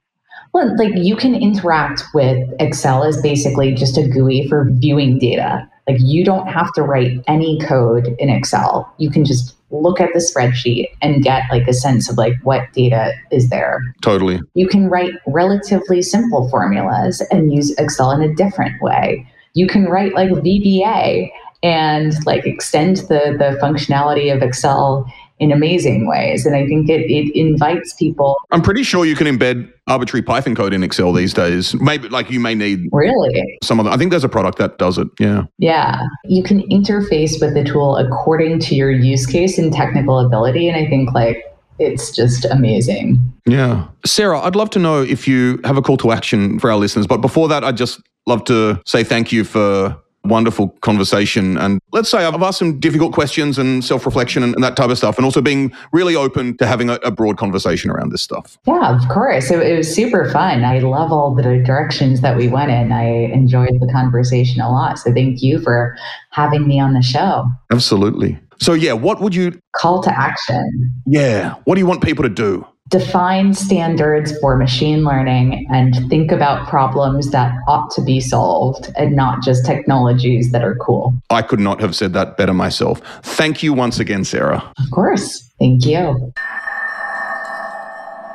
[SPEAKER 2] Well, like you can interact with Excel as basically just a GUI for viewing data. Like you don't have to write any code in Excel. You can just look at the spreadsheet and get like a sense of like what data is there.
[SPEAKER 1] Totally.
[SPEAKER 2] You can write relatively simple formulas and use Excel in a different way you can write like VBA and like extend the the functionality of Excel in amazing ways. And I think it, it invites people.
[SPEAKER 1] I'm pretty sure you can embed arbitrary Python code in Excel these days. Maybe like you may need
[SPEAKER 2] really
[SPEAKER 1] some of the, I think there's a product that does it. Yeah.
[SPEAKER 2] Yeah. You can interface with the tool according to your use case and technical ability. And I think like it's just amazing.
[SPEAKER 1] Yeah. Sarah, I'd love to know if you have a call to action for our listeners. But before that, I'd just love to say thank you for wonderful conversation. And let's say I've asked some difficult questions and self reflection and, and, that type of stuff, and also being really open to having a, a broad conversation around this stuff.
[SPEAKER 2] Yeah, of course. It, it, was super fun. I love all the directions that we went in. I enjoyed the conversation a lot. So thank you for having me on the show.
[SPEAKER 1] Absolutely. So, yeah, what would you
[SPEAKER 2] call to action?
[SPEAKER 1] Yeah. What do you want people to do?
[SPEAKER 2] Define standards for machine learning and think about problems that ought to be solved and not just technologies that are cool.
[SPEAKER 1] I could not have said that better myself. Thank you once again, Sarah.
[SPEAKER 2] Of course. Thank you.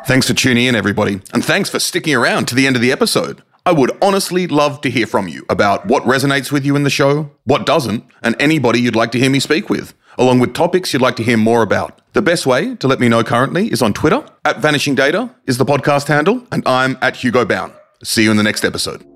[SPEAKER 3] Thanks for tuning in, everybody. And thanks for sticking around to the end of the episode. I would honestly love to hear from you about what resonates with you in the show, what doesn't, and anybody you'd like to hear me speak with along with topics you'd like to hear more about. The best way to let me know currently is on Twitter. At Vanishing Data is the podcast handle, and I'm at Hugo Bowne. See you in the next episode.